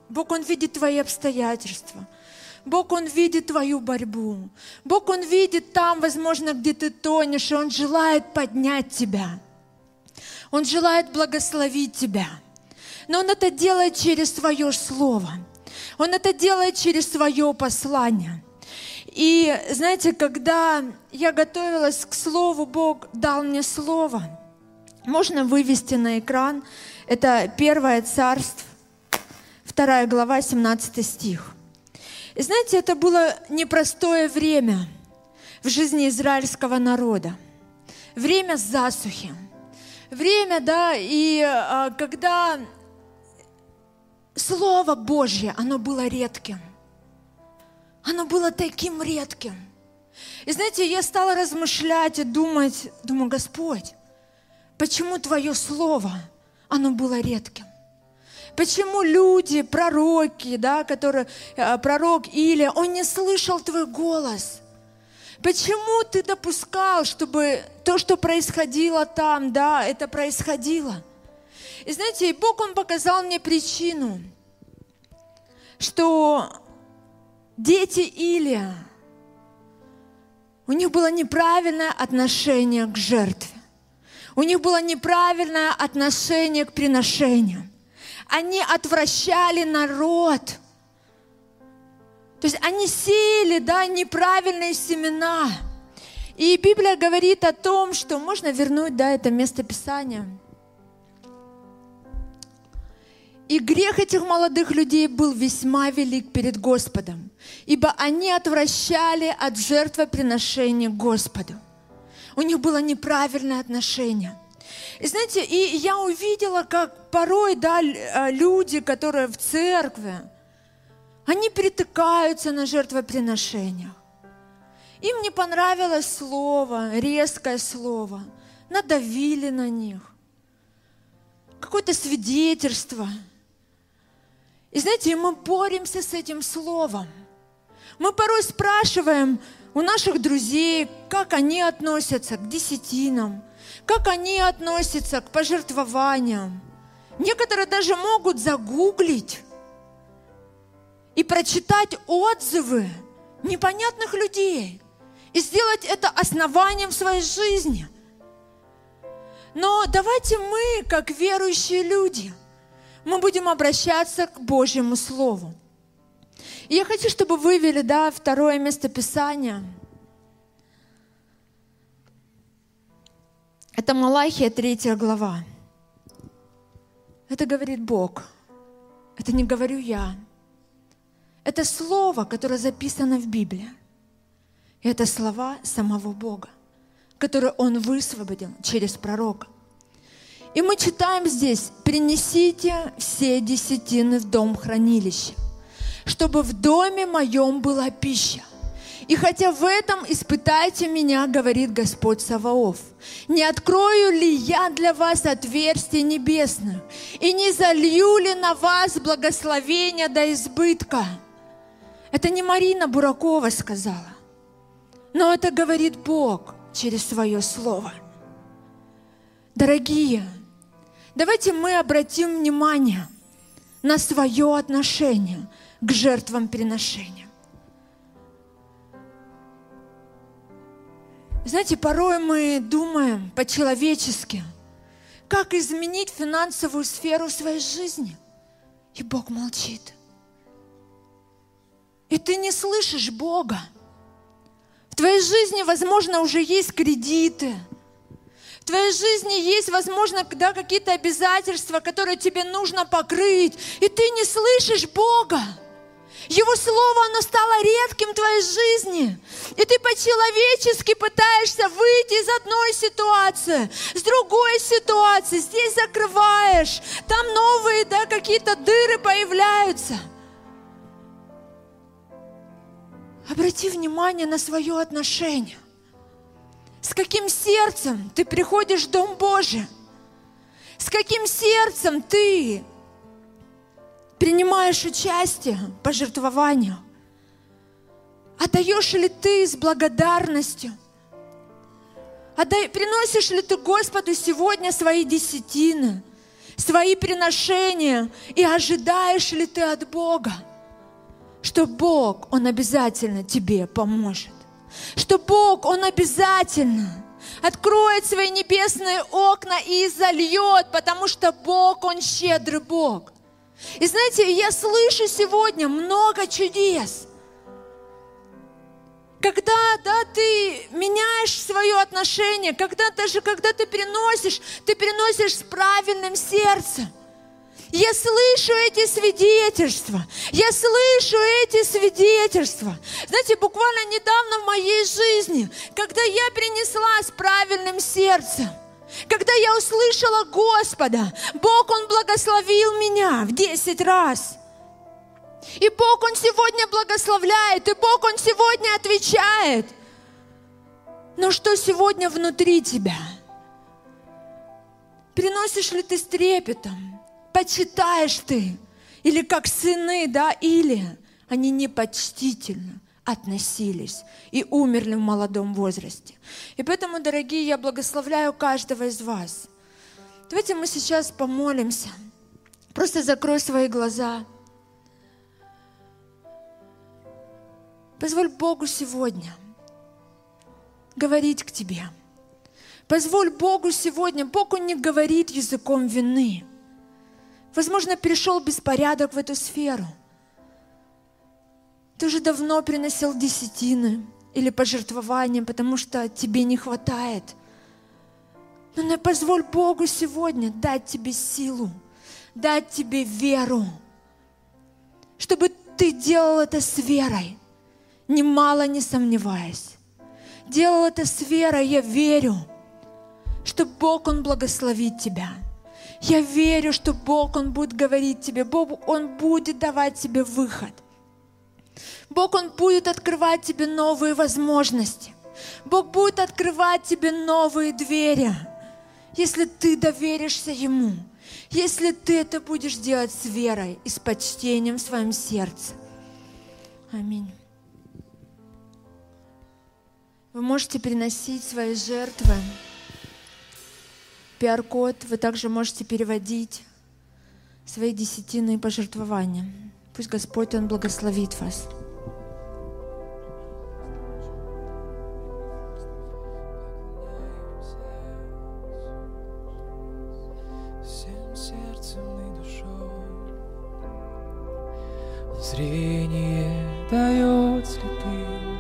Бог, Он видит твои обстоятельства – Бог, Он видит твою борьбу. Бог, Он видит там, возможно, где ты тонешь, и Он желает поднять тебя. Он желает благословить тебя. Но Он это делает через свое слово. Он это делает через свое послание. И знаете, когда я готовилась к слову, Бог дал мне слово. Можно вывести на экран. Это Первое Царство, вторая глава, 17 стих. И знаете, это было непростое время в жизни израильского народа. Время засухи. Время, да, и а, когда Слово Божье, оно было редким. Оно было таким редким. И знаете, я стала размышлять и думать, думаю, Господь, почему Твое Слово, оно было редким? Почему люди, пророки, да, которые, э, пророк или он не слышал твой голос? Почему ты допускал, чтобы то, что происходило там, да, это происходило? И знаете, Бог, Он показал мне причину, что дети Илия, у них было неправильное отношение к жертве. У них было неправильное отношение к приношениям они отвращали народ. То есть они сеяли, да, неправильные семена. И Библия говорит о том, что можно вернуть, да, это место Писания. И грех этих молодых людей был весьма велик перед Господом, ибо они отвращали от жертвоприношения Господу. У них было неправильное отношение. И знаете, и я увидела, как порой, да, э, люди, которые в церкви, они притыкаются на жертвоприношениях. Им не понравилось слово, резкое слово, надавили на них. какое-то свидетельство. И знаете, мы боремся с этим словом. Мы порой спрашиваем у наших друзей, как они относятся к десятинам, как они относятся к пожертвованиям. Некоторые даже могут загуглить и прочитать отзывы непонятных людей и сделать это основанием своей жизни. Но давайте мы, как верующие люди, мы будем обращаться к Божьему Слову. И я хочу, чтобы вывели, да, второе место Писания. Это Малахия, третья глава. Это говорит Бог. Это не говорю я. Это слово, которое записано в Библии. И это слова самого Бога, которые Он высвободил через пророка. И мы читаем здесь, принесите все десятины в дом хранилища, чтобы в доме моем была пища. И хотя в этом испытайте меня, говорит Господь Саваоф, не открою ли я для вас отверстие небесное, и не залью ли на вас благословение до избытка? Это не Марина Буракова сказала, но это говорит Бог через свое слово. Дорогие, давайте мы обратим внимание на свое отношение к жертвам приношения. Знаете, порой мы думаем по-человечески, как изменить финансовую сферу своей жизни. И Бог молчит. И ты не слышишь Бога. В твоей жизни, возможно, уже есть кредиты. В твоей жизни есть, возможно, да, какие-то обязательства, которые тебе нужно покрыть. И ты не слышишь Бога. Его Слово, оно стало редким в твоей жизни. И ты по-человечески пытаешься выйти из одной ситуации, с другой ситуации. Здесь закрываешь, там новые да, какие-то дыры появляются – Обрати внимание на свое отношение. С каким сердцем ты приходишь в Дом Божий? С каким сердцем ты принимаешь участие в пожертвованию? Отдаешь ли ты с благодарностью? Отдай, приносишь ли ты Господу сегодня свои десятины, свои приношения и ожидаешь ли ты от Бога? Что Бог, Он обязательно тебе поможет. Что Бог, Он обязательно откроет свои небесные окна и зальет, потому что Бог, Он щедрый Бог. И знаете, я слышу сегодня много чудес. Когда да, ты меняешь свое отношение, когда даже когда ты приносишь, ты приносишь с правильным сердцем – я слышу эти свидетельства. Я слышу эти свидетельства. Знаете, буквально недавно в моей жизни, когда я принесла с правильным сердцем, когда я услышала Господа, Бог, Он благословил меня в десять раз. И Бог, Он сегодня благословляет, и Бог, Он сегодня отвечает. Но что сегодня внутри тебя? Приносишь ли ты с трепетом? Почитаешь ты, или как сыны, да, или они непочтительно относились и умерли в молодом возрасте. И поэтому, дорогие, я благословляю каждого из вас. Давайте мы сейчас помолимся. Просто закрой свои глаза. Позволь Богу сегодня говорить к тебе. Позволь Богу сегодня, Бог, Он не говорит языком вины – Возможно, пришел беспорядок в эту сферу. Ты уже давно приносил десятины или пожертвования, потому что тебе не хватает. Но не позволь Богу сегодня дать тебе силу, дать тебе веру, чтобы ты делал это с верой, немало не сомневаясь. Делал это с верой, я верю, что Бог, Он благословит тебя – я верю, что Бог, Он будет говорить тебе, Бог, Он будет давать тебе выход. Бог, Он будет открывать тебе новые возможности. Бог будет открывать тебе новые двери, если ты доверишься Ему, если ты это будешь делать с верой и с почтением в своем сердце. Аминь. Вы можете приносить свои жертвы. QR-код вы также можете переводить свои десятины и пожертвования. Пусть Господь, Он благословит вас. зрение дает слепым,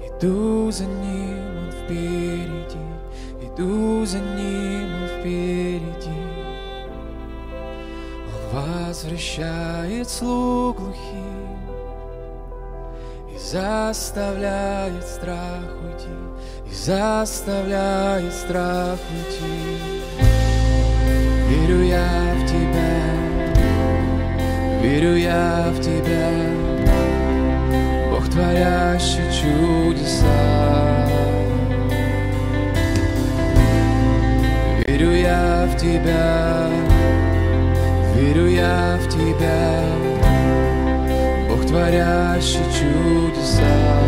иду за ним, он впереди, иду за ним, он впереди. Он возвращает слух глухим и заставляет страх уйти, и заставляет страх уйти. Верю я в тебя, верю я в тебя, Бог творящий чудеса. Верю я в тебя, верю я в тебя, Бог творящий чудеса.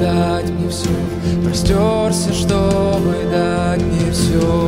Дать мне все Простерся, чтобы дать мне все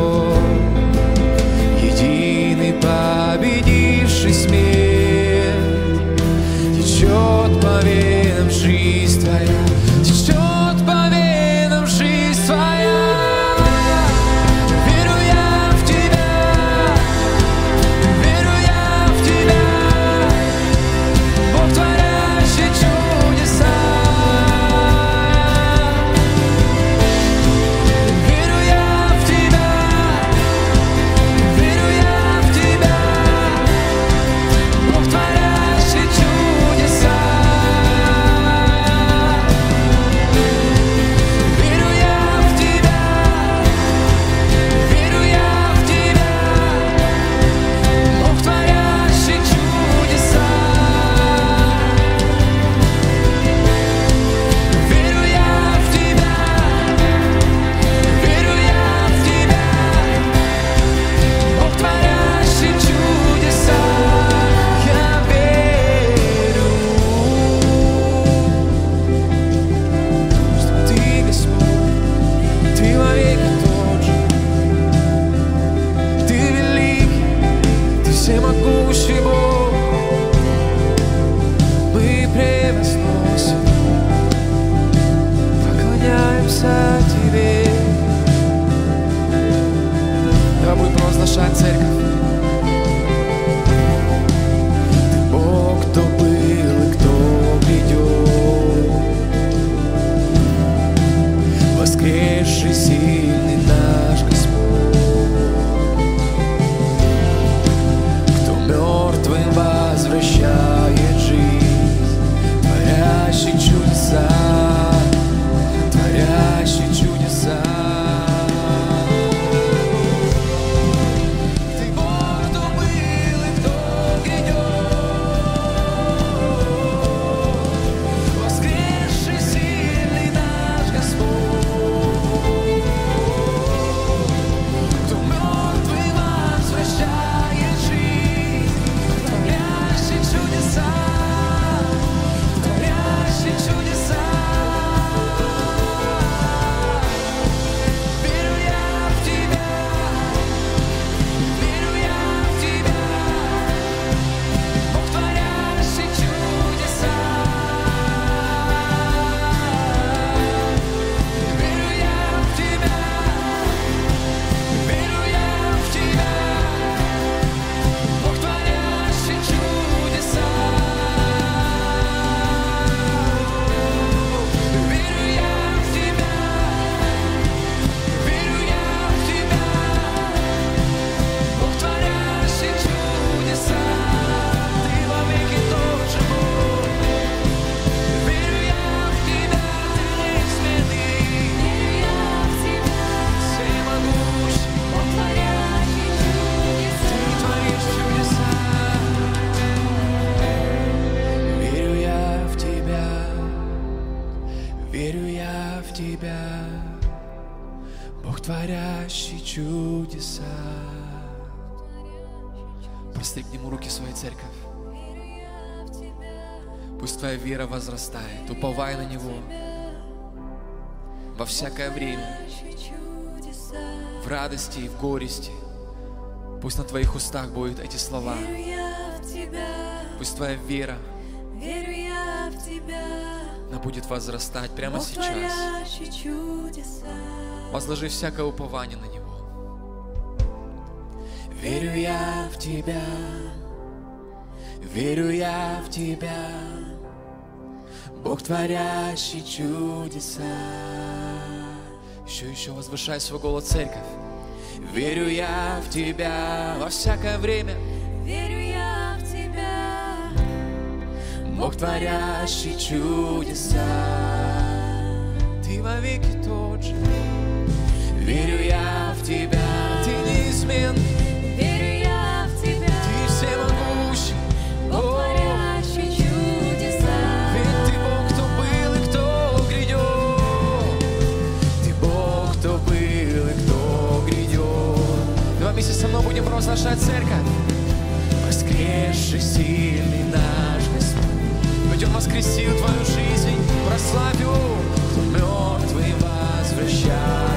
Тебя, Бог, творящий чудеса. Простри к Нему руки своей церковь. Пусть твоя вера возрастает, уповай на Него во всякое время, в радости и в горести. Пусть на твоих устах будут эти слова. Пусть твоя вера, Верю я в Тебя, она будет возрастать прямо Бог, сейчас. Возложи всякое упование на Него. Верю я в Тебя, верю я в Тебя, Бог, творящий чудеса. Еще, еще возвышай свой голос, церковь. Верю я в Тебя Во всякое время Верю Бог, творящий чудеса. Ты вовеки тот же. Верю я в Тебя, Ты неизмен, верю я в Тебя, Ты всемогущий. Бог, творящий чудеса. Ведь Ты Бог, кто был и кто грядет. Ты Бог, кто был и кто грядет. Два месяца со мной будем провозглашать церковь. Воскресший сильный Господь, Ведь воскресил твою жизнь, прославь Его. мертвый возвращает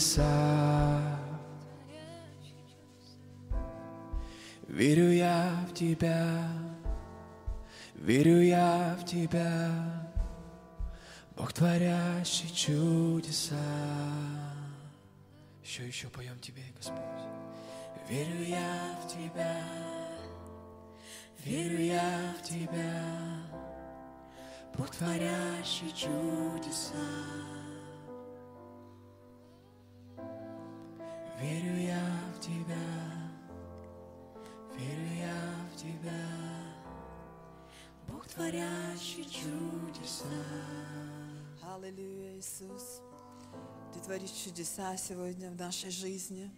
чудеса. Верю я в Тебя, верю я в Тебя, Бог, творящий чудеса. Еще, еще поем Тебе, Господь. Верю я в Тебя, верю я в Тебя, Бог, творящий чудеса. Верю я в Тебя, верю я в Тебя, Бог, творящий чудеса. Аллилуйя, Иисус. Ты творишь чудеса сегодня в нашей жизни.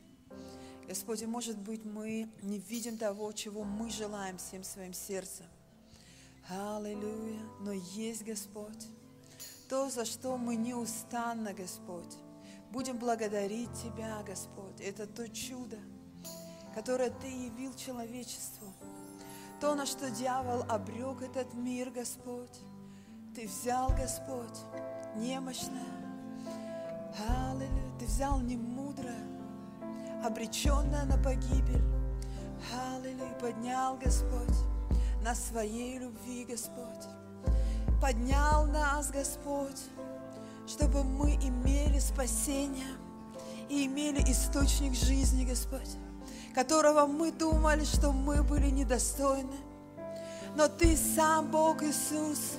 Господи, может быть, мы не видим того, чего мы желаем всем своим сердцем. Аллилуйя. Но есть Господь. То, за что мы неустанно, Господь, будем благодарить Тебя, Господь. Это то чудо, которое Ты явил человечеству. То, на что дьявол обрек этот мир, Господь. Ты взял, Господь, немощное. Аллилуйя. Ты взял немудрое, обреченное на погибель. Аллилуйя. Поднял, Господь, на своей любви, Господь. Поднял нас, Господь, чтобы мы имели спасение и имели источник жизни, Господь, которого мы думали, что мы были недостойны. Но Ты сам, Бог Иисус,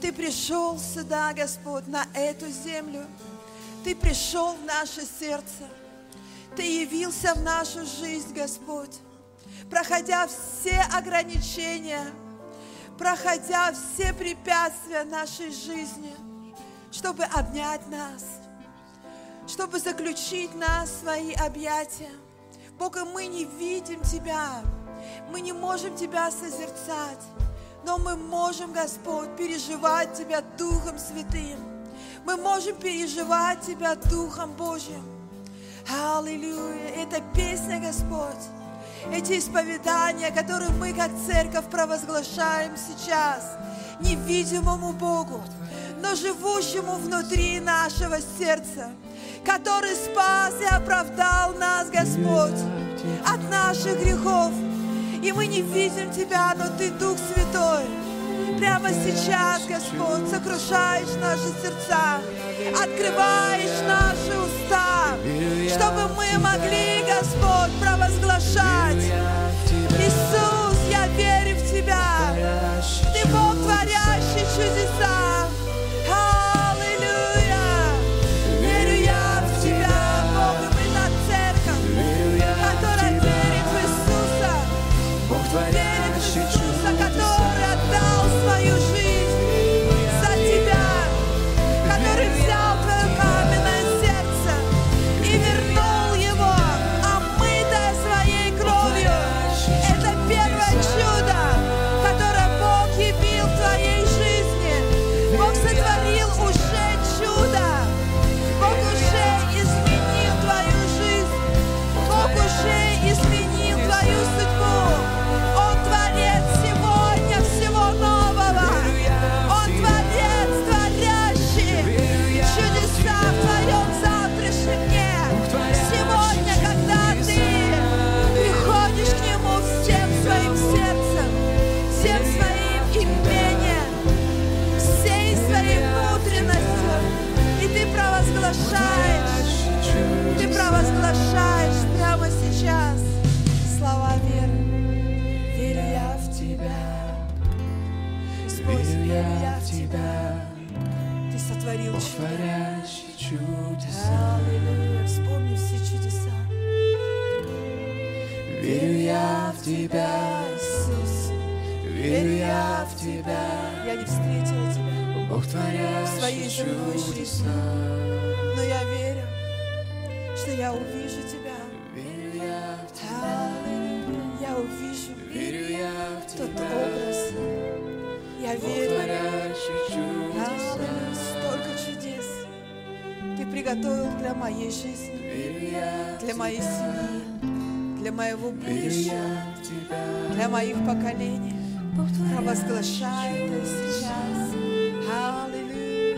Ты пришел сюда, Господь, на эту землю. Ты пришел в наше сердце. Ты явился в нашу жизнь, Господь, проходя все ограничения, проходя все препятствия нашей жизни, чтобы обнять нас, чтобы заключить нас в свои объятия. Бог, и мы не видим Тебя, мы не можем Тебя созерцать, но мы можем, Господь, переживать Тебя Духом Святым. Мы можем переживать Тебя Духом Божьим. Аллилуйя! Это песня, Господь. Эти исповедания, которые мы как церковь провозглашаем сейчас, невидимому Богу, но живущему внутри нашего сердца, который спас и оправдал нас, Господь, от наших грехов. И мы не видим Тебя, но Ты, Дух Святой, прямо сейчас, Господь, сокрушаешь наши сердца, открываешь наши уста, чтобы мы могли, Господь, провозглашать. Иисус, сотворил чудо. Аллилуйя. Вспомни все чудеса. Верю я в Тебя, Иисус. верю я в Тебя, Я не встретила Тебя Бог творящий чудеса. но я верю, что я увижу Тебя. Верю я в Тебя, Аллилуйя. Я увижу верю я в тот Тебя, образ. Я верю. Приготовил для моей жизни, для моей семьи, для моего будущего, для моих поколений. Провозглашай это сейчас. Аллилуйя.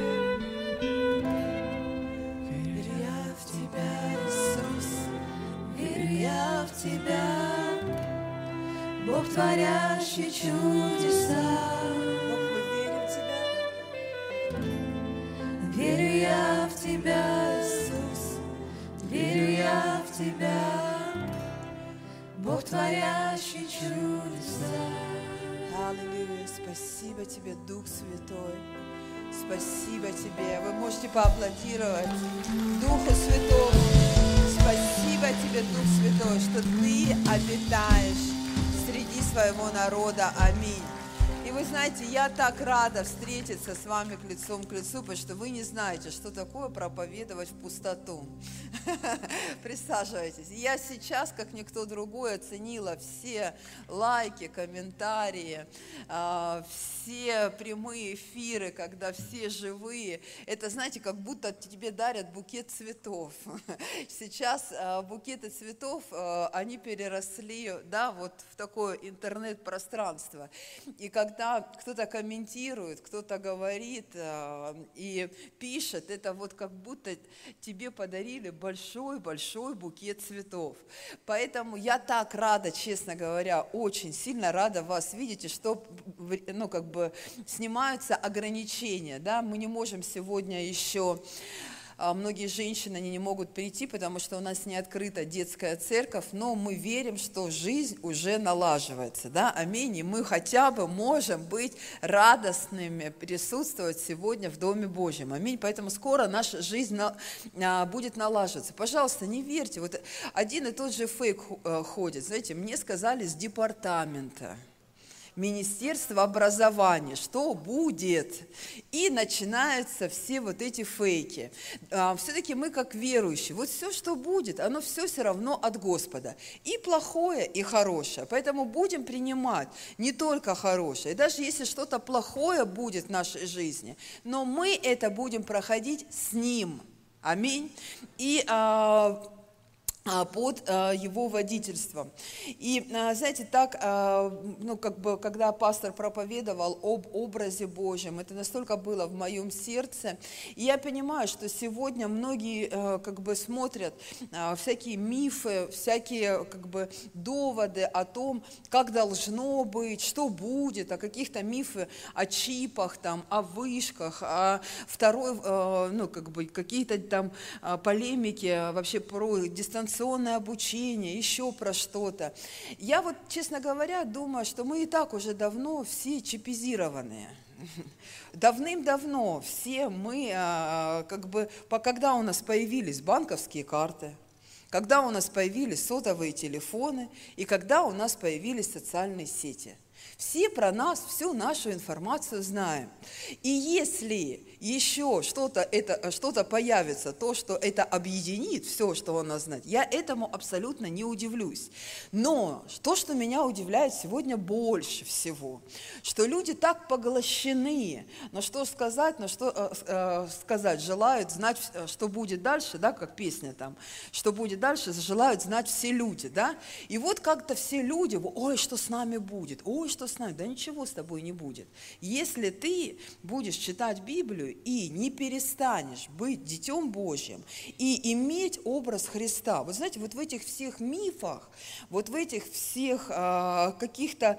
Верю я в Тебя, Иисус. Верю я в Тебя. Бог, творящий чудеса. Тебя, Иисус. Верю я в Тебя. Бог, творящий чудеса. Аллилуйя. Спасибо Тебе, Дух Святой. Спасибо Тебе. Вы можете поаплодировать Духу Святому. Спасибо Тебе, Дух Святой, что Ты обитаешь среди своего народа. Аминь. Вы знаете, я так рада встретиться с вами к лицом к лицу, потому что вы не знаете, что такое проповедовать в пустоту. Присаживайтесь. Я сейчас, как никто другой, оценила все лайки, комментарии, а, все прямые эфиры, когда все живые. Это, знаете, как будто тебе дарят букет цветов. Сейчас а, букеты цветов, а, они переросли, да, вот в такое интернет-пространство. И когда кто-то комментирует, кто-то говорит а, и пишет, это вот как будто тебе подарили большой-большой букет цветов. Поэтому я так рада, честно говоря, очень сильно рада вас видеть, и что, ну, как бы снимаются ограничения, да, мы не можем сегодня еще многие женщины, они не могут прийти, потому что у нас не открыта детская церковь, но мы верим, что жизнь уже налаживается, да, аминь, и мы хотя бы можем быть радостными, присутствовать сегодня в Доме Божьем, аминь, поэтому скоро наша жизнь на- а, будет налаживаться. Пожалуйста, не верьте, вот один и тот же фейк э, ходит, знаете, мне сказали с департамента, Министерство образования, что будет. И начинаются все вот эти фейки. Все-таки мы как верующие, вот все, что будет, оно все все равно от Господа. И плохое, и хорошее. Поэтому будем принимать не только хорошее. Даже если что-то плохое будет в нашей жизни, но мы это будем проходить с Ним. Аминь. И а, а, под а, его водительством. И, а, знаете, так, а, ну, как бы, когда пастор проповедовал об образе Божьем, это настолько было в моем сердце. И я понимаю, что сегодня многие, а, как бы, смотрят а, всякие мифы, всякие, как бы, доводы о том, как должно быть, что будет, о каких-то мифы о чипах, там, о вышках, о второй, а, ну, как бы, какие-то там а, полемики вообще про дистанционное обучение, еще про что-то. Я вот, честно говоря, думаю, что мы и так уже давно все чипизированные. Давным-давно все мы, а, как бы, когда у нас появились банковские карты, когда у нас появились сотовые телефоны и когда у нас появились социальные сети. Все про нас, всю нашу информацию знаем. И если еще что-то это, что появится, то, что это объединит все, что нас знает, я этому абсолютно не удивлюсь. Но то, что меня удивляет сегодня больше всего, что люди так поглощены, но что сказать, но что э, э, сказать, желают знать, э, что будет дальше, да, как песня там, что будет дальше, желают знать все люди, да. И вот как-то все люди, ой, что с нами будет, ой, что с нами, да ничего с тобой не будет. Если ты будешь читать Библию и не перестанешь быть Детем Божьим и иметь образ Христа, вот знаете, вот в этих всех мифах, вот в этих всех а, каких-то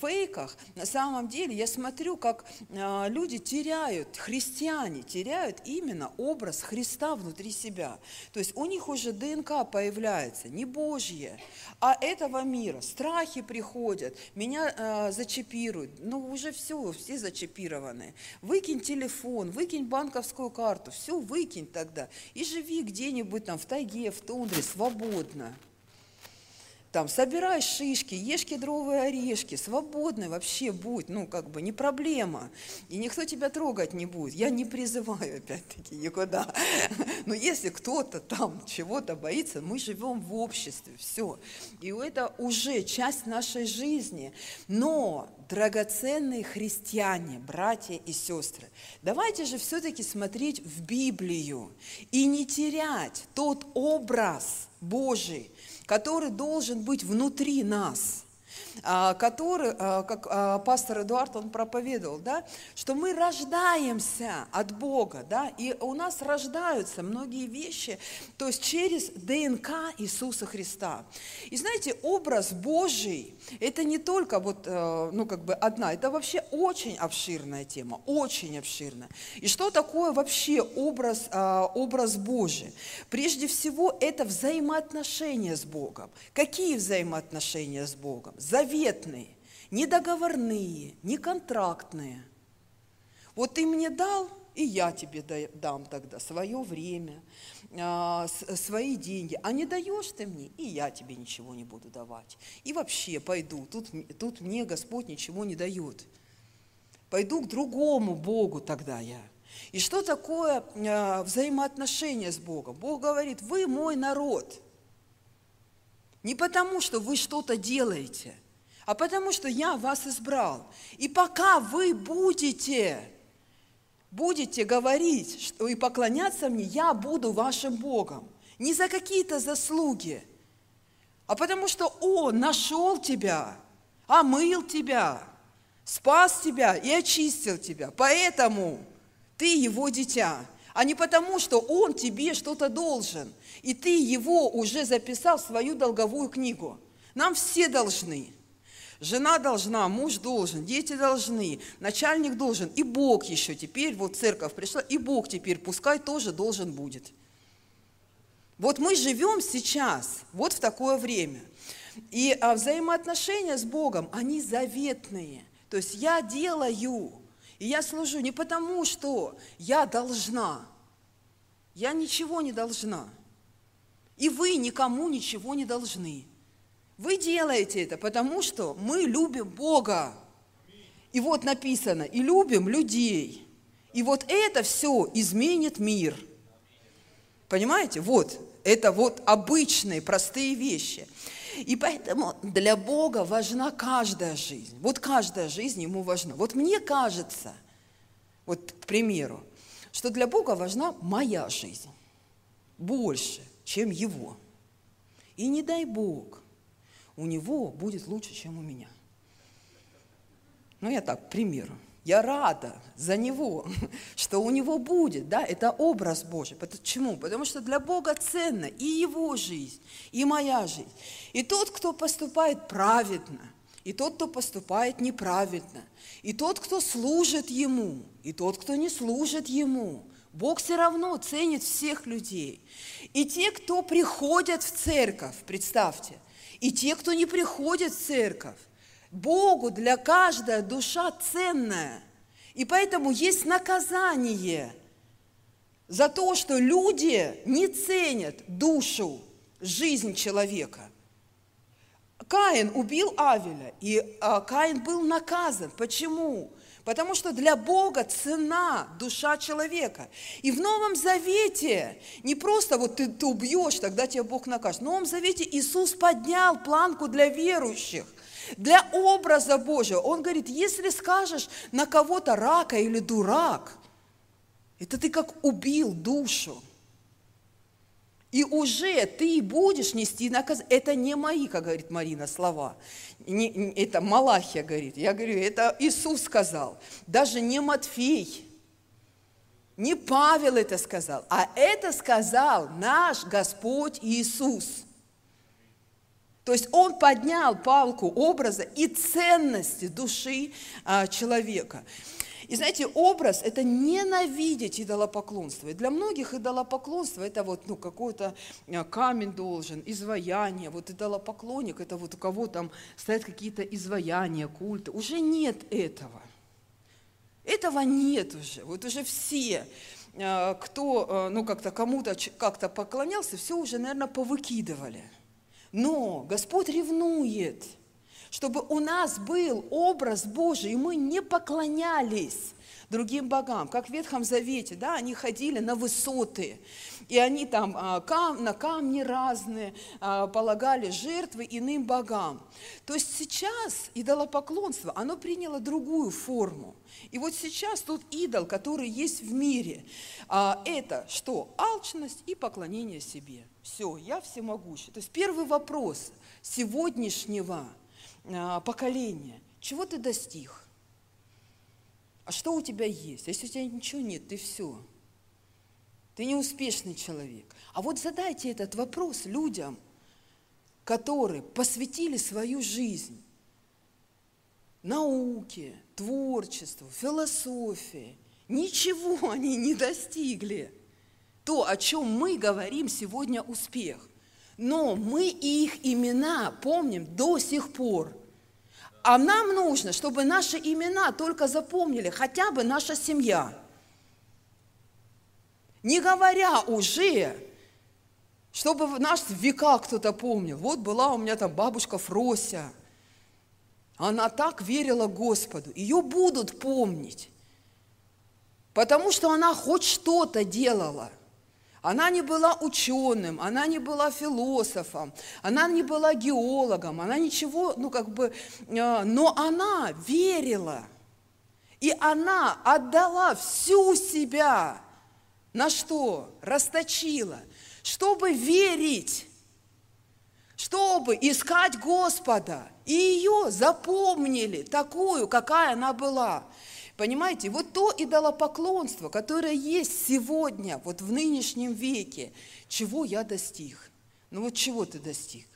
фейках, на самом деле я смотрю, как а, люди теряют, христиане теряют именно образ Христа внутри себя. То есть у них уже ДНК появляется, не Божье, а этого мира. Страхи приходят, меня а, зачипируют. Ну, уже все, все зачипированы. Выкинь телефон, выкинь банковскую карту, все выкинь тогда. И живи где-нибудь там в тайге, в тундре, свободно. Там, собирай шишки, ешь кедровые орешки, свободный вообще будь, ну, как бы, не проблема. И никто тебя трогать не будет. Я не призываю, опять-таки, никуда. Но если кто-то там чего-то боится, мы живем в обществе, все. И это уже часть нашей жизни. Но, драгоценные христиане, братья и сестры, давайте же все-таки смотреть в Библию и не терять тот образ Божий, который должен быть внутри нас, который, а, как а, пастор Эдуард, он проповедовал, да, что мы рождаемся от Бога, да, и у нас рождаются многие вещи, то есть через ДНК Иисуса Христа. И знаете, образ Божий, это не только вот, э, ну, как бы одна, это вообще очень обширная тема, очень обширная. И что такое вообще образ, а, образ Божий? Прежде всего, это взаимоотношения с Богом. Какие взаимоотношения с Богом? Заветные, недоговорные, неконтрактные. Вот ты мне дал, и я тебе да- дам тогда свое время, а, свои деньги. А не даешь ты мне, и я тебе ничего не буду давать. И вообще пойду, тут, тут мне Господь ничего не дает. Пойду к другому Богу тогда я. И что такое а, взаимоотношения с Богом? Бог говорит, вы мой народ. Не потому, что вы что-то делаете, а потому, что я вас избрал. И пока вы будете, будете говорить что, и поклоняться мне, я буду вашим Богом. Не за какие-то заслуги, а потому что Он нашел тебя, омыл тебя, спас тебя и очистил тебя. Поэтому ты Его дитя, а не потому, что Он тебе что-то должен, и ты Его уже записал в свою долговую книгу. Нам все должны. Жена должна, муж должен, дети должны, начальник должен, и Бог еще теперь, вот церковь пришла, и Бог теперь пускай тоже должен будет. Вот мы живем сейчас, вот в такое время. И а, взаимоотношения с Богом, они заветные. То есть я делаю, и я служу не потому, что я должна. Я ничего не должна. И вы никому ничего не должны. Вы делаете это, потому что мы любим Бога. И вот написано, и любим людей. И вот это все изменит мир. Понимаете? Вот, это вот обычные, простые вещи. И поэтому для Бога важна каждая жизнь. Вот каждая жизнь Ему важна. Вот мне кажется, вот к примеру, что для Бога важна моя жизнь больше, чем Его. И не дай Бог, у него будет лучше, чем у меня. Ну, я так, к примеру. Я рада за него, что у него будет, да, это образ Божий. Почему? Потому что для Бога ценно и его жизнь, и моя жизнь. И тот, кто поступает праведно, и тот, кто поступает неправедно, и тот, кто служит ему, и тот, кто не служит ему. Бог все равно ценит всех людей. И те, кто приходят в церковь, представьте – и те, кто не приходит в церковь. Богу для каждая душа ценная. И поэтому есть наказание за то, что люди не ценят душу, жизнь человека. Каин убил Авеля, и а, Каин был наказан. Почему? Потому что для Бога цена душа человека. И в Новом Завете не просто вот ты, ты убьешь, тогда тебя Бог накажет. В Новом Завете Иисус поднял планку для верующих для образа Божьего. Он говорит, если скажешь на кого-то рака или дурак, это ты как убил душу. И уже ты будешь нести наказание. Это не мои, как говорит Марина, слова. Не, это Малахия говорит. Я говорю, это Иисус сказал. Даже не Матфей. Не Павел это сказал, а это сказал наш Господь Иисус. То есть он поднял палку образа и ценности души а, человека. И знаете, образ – это ненавидеть идолопоклонство. И для многих идолопоклонство – это вот ну, какой-то э, камень должен, изваяние. Вот идолопоклонник – это вот у кого там стоят какие-то изваяния, культы. Уже нет этого. Этого нет уже. Вот уже все, э, кто э, ну, как-то кому-то как-то поклонялся, все уже, наверное, повыкидывали. Но Господь ревнует – чтобы у нас был образ Божий, и мы не поклонялись другим богам. Как в Ветхом Завете, да, они ходили на высоты, и они там а, кам, на камни разные а, полагали жертвы иным богам. То есть сейчас идолопоклонство, оно приняло другую форму. И вот сейчас тот идол, который есть в мире, а, это что? Алчность и поклонение себе. Все, я всемогущий. То есть первый вопрос сегодняшнего – а, поколения. Чего ты достиг? А что у тебя есть? Если у тебя ничего нет, ты все. Ты неуспешный человек. А вот задайте этот вопрос людям, которые посвятили свою жизнь науке, творчеству, философии. Ничего они не достигли. То, о чем мы говорим сегодня успех но мы их имена помним до сих пор. А нам нужно, чтобы наши имена только запомнили хотя бы наша семья. Не говоря уже, чтобы в наш века кто-то помнил. Вот была у меня там бабушка Фрося. Она так верила Господу. Ее будут помнить. Потому что она хоть что-то делала – она не была ученым, она не была философом, она не была геологом, она ничего, ну как бы, э, но она верила. И она отдала всю себя. На что? Расточила. Чтобы верить, чтобы искать Господа. И ее запомнили такую, какая она была. Понимаете, вот то идолопоклонство, которое есть сегодня, вот в нынешнем веке, чего я достиг? Ну вот чего ты достиг?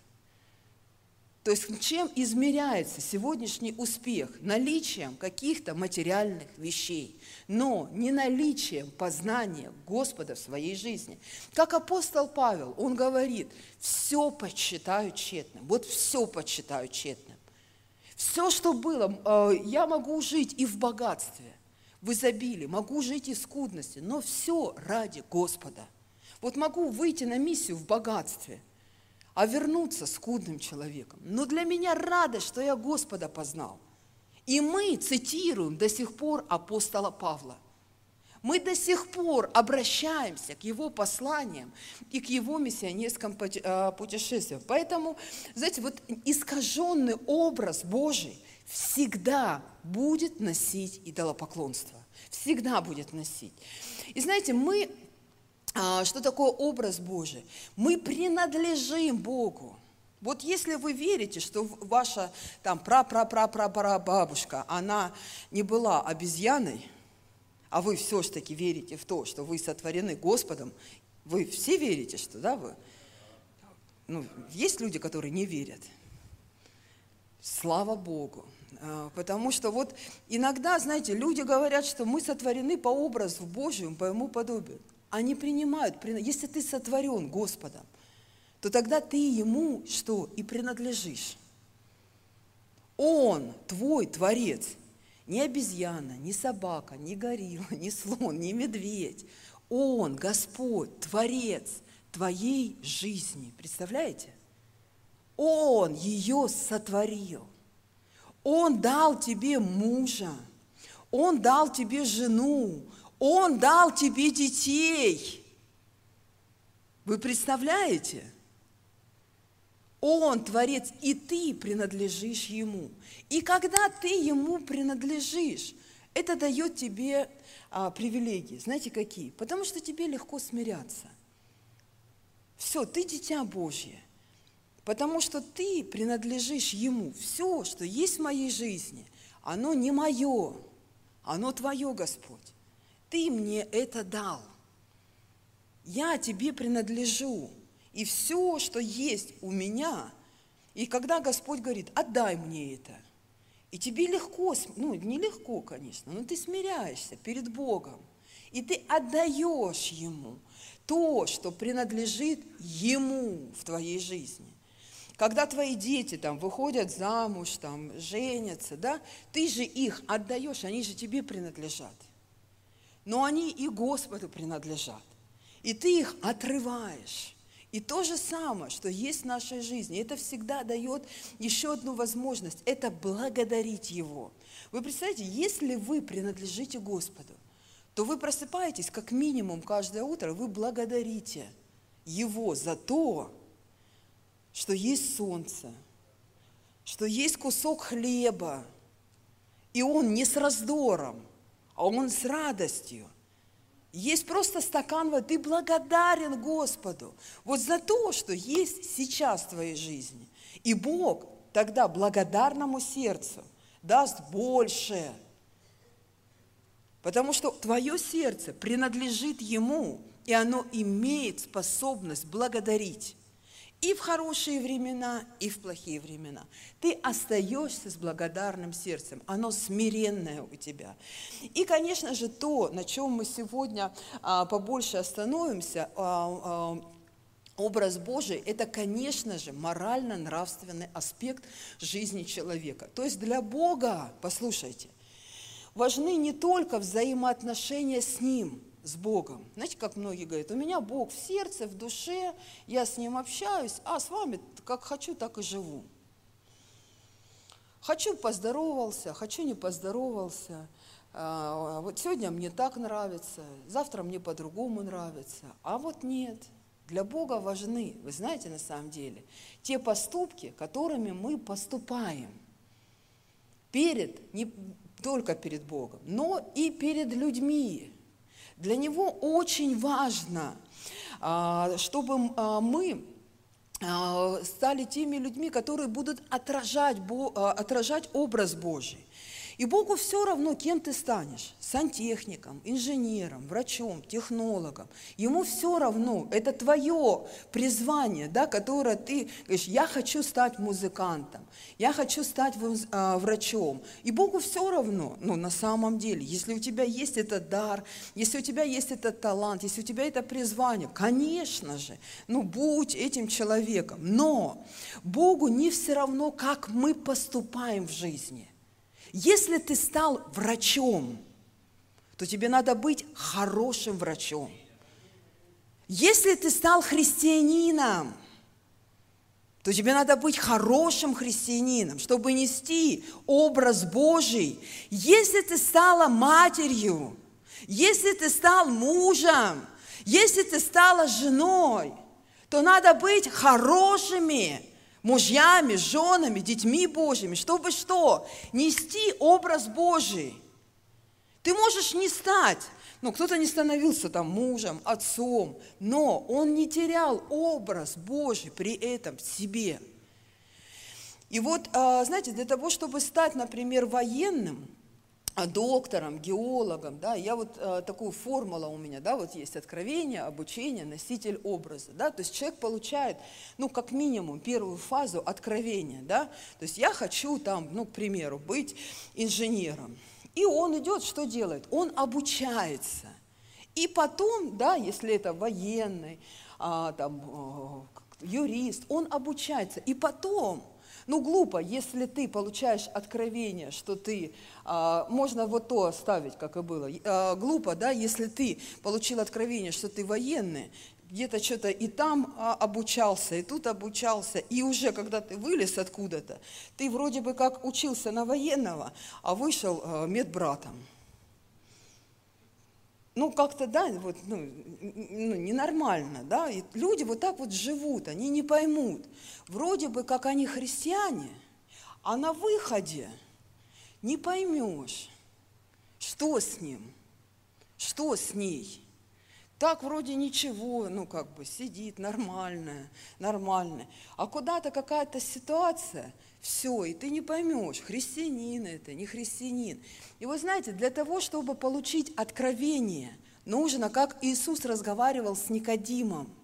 То есть чем измеряется сегодняшний успех? Наличием каких-то материальных вещей, но не наличием познания Господа в своей жизни. Как апостол Павел, он говорит, все почитаю тщетным, вот все почитаю тщетным. Все, что было, э, я могу жить и в богатстве, в изобилии, могу жить и в скудности, но все ради Господа. Вот могу выйти на миссию в богатстве – а вернуться скудным человеком. Но для меня радость, что я Господа познал. И мы цитируем до сих пор апостола Павла. Мы до сих пор обращаемся к его посланиям и к его миссионерским э, путешествиям. Поэтому, знаете, вот искаженный образ Божий всегда будет носить идолопоклонство. Всегда будет носить. И знаете, мы а, что такое образ Божий? Мы принадлежим Богу. Вот если вы верите, что ваша там бабушка, она не была обезьяной, а вы все-таки верите в то, что вы сотворены Господом, вы все верите, что, да, вы? Ну, есть люди, которые не верят. Слава Богу. А, потому что вот иногда, знаете, люди говорят, что мы сотворены по образу Божьему, по Ему подобию они принимают. Если ты сотворен Господом, то тогда ты Ему что? И принадлежишь. Он твой Творец. Не обезьяна, не собака, не горилла, не слон, не медведь. Он, Господь, Творец твоей жизни. Представляете? Он ее сотворил. Он дал тебе мужа. Он дал тебе жену. Он дал тебе детей. Вы представляете? Он творец, и ты принадлежишь Ему. И когда ты Ему принадлежишь, это дает тебе а, привилегии. Знаете какие? Потому что тебе легко смиряться. Все, ты дитя Божье. Потому что ты принадлежишь Ему. Все, что есть в моей жизни, оно не мое, оно твое, Господь ты мне это дал. Я тебе принадлежу. И все, что есть у меня, и когда Господь говорит, отдай мне это, и тебе легко, ну, нелегко, конечно, но ты смиряешься перед Богом, и ты отдаешь Ему то, что принадлежит Ему в твоей жизни. Когда твои дети там выходят замуж, там женятся, да, ты же их отдаешь, они же тебе принадлежат но они и Господу принадлежат. И ты их отрываешь. И то же самое, что есть в нашей жизни, это всегда дает еще одну возможность, это благодарить Его. Вы представляете, если вы принадлежите Господу, то вы просыпаетесь как минимум каждое утро, вы благодарите Его за то, что есть солнце, что есть кусок хлеба, и он не с раздором – а он с радостью. Есть просто стакан воды, ты благодарен Господу вот за то, что есть сейчас в твоей жизни. И Бог тогда благодарному сердцу даст больше. Потому что твое сердце принадлежит Ему, и оно имеет способность благодарить и в хорошие времена, и в плохие времена. Ты остаешься с благодарным сердцем, оно смиренное у тебя. И, конечно же, то, на чем мы сегодня а, побольше остановимся, а, а, Образ Божий – это, конечно же, морально-нравственный аспект жизни человека. То есть для Бога, послушайте, важны не только взаимоотношения с Ним – с Богом. Знаете, как многие говорят, у меня Бог в сердце, в душе, я с Ним общаюсь, а с вами как хочу, так и живу. Хочу поздоровался, хочу не поздоровался. А, вот сегодня мне так нравится, завтра мне по-другому нравится. А вот нет. Для Бога важны, вы знаете, на самом деле, те поступки, которыми мы поступаем. Перед, не только перед Богом, но и перед людьми. Для него очень важно, а, чтобы а, мы а, стали теми людьми, которые будут отражать, отражать образ Божий. И Богу все равно, кем ты станешь. Сантехником, инженером, врачом, технологом. Ему все равно. Это твое призвание, да, которое ты говоришь, я хочу стать музыкантом, я хочу стать а, врачом. И Богу все равно. Но на самом деле, если у тебя есть этот дар, если у тебя есть этот талант, если у тебя это призвание, конечно же, ну будь этим человеком. Но Богу не все равно, как мы поступаем в жизни. Если ты стал врачом, то тебе надо быть хорошим врачом. Если ты стал христианином, то тебе надо быть хорошим христианином, чтобы нести образ Божий. Если ты стала матерью, если ты стал мужем, если ты стала женой, то надо быть хорошими мужьями, женами, детьми Божьими, чтобы что? Нести образ Божий. Ты можешь не стать, ну, кто-то не становился там мужем, отцом, но он не терял образ Божий при этом в себе. И вот, а, знаете, для того, чтобы стать, например, военным, доктором, геологом, да, я вот э, такую формула у меня, да, вот есть откровение, обучение, носитель образа, да, то есть человек получает, ну, как минимум, первую фазу откровения, да, то есть я хочу там, ну, к примеру, быть инженером, и он идет, что делает? Он обучается, и потом, да, если это военный, а, там, э, юрист, он обучается, и потом ну, глупо, если ты получаешь откровение, что ты, а, можно вот то оставить, как и было. А, глупо, да, если ты получил откровение, что ты военный, где-то что-то и там а, обучался, и тут обучался, и уже когда ты вылез откуда-то, ты вроде бы как учился на военного, а вышел а, медбратом. Ну, как-то, да, вот, ну, ну, ненормально, да, и люди вот так вот живут, они не поймут. Вроде бы как они христиане, а на выходе не поймешь, что с ним, что с ней. Так вроде ничего, ну как бы сидит нормальная, нормальная. А куда-то какая-то ситуация, все, и ты не поймешь, христианин это, не христианин. И вы знаете, для того, чтобы получить откровение, нужно, как Иисус разговаривал с Никодимом,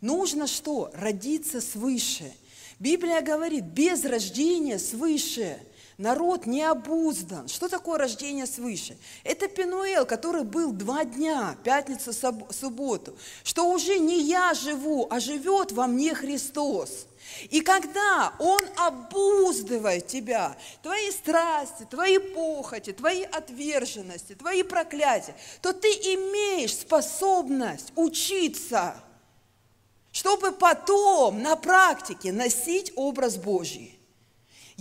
нужно что? Родиться свыше. Библия говорит, без рождения свыше народ не обуздан. Что такое рождение свыше? Это Пенуэл, который был два дня, пятницу, субботу, что уже не я живу, а живет во мне Христос. И когда Он обуздывает тебя, твои страсти, твои похоти, твои отверженности, твои проклятия, то ты имеешь способность учиться, чтобы потом на практике носить образ Божий.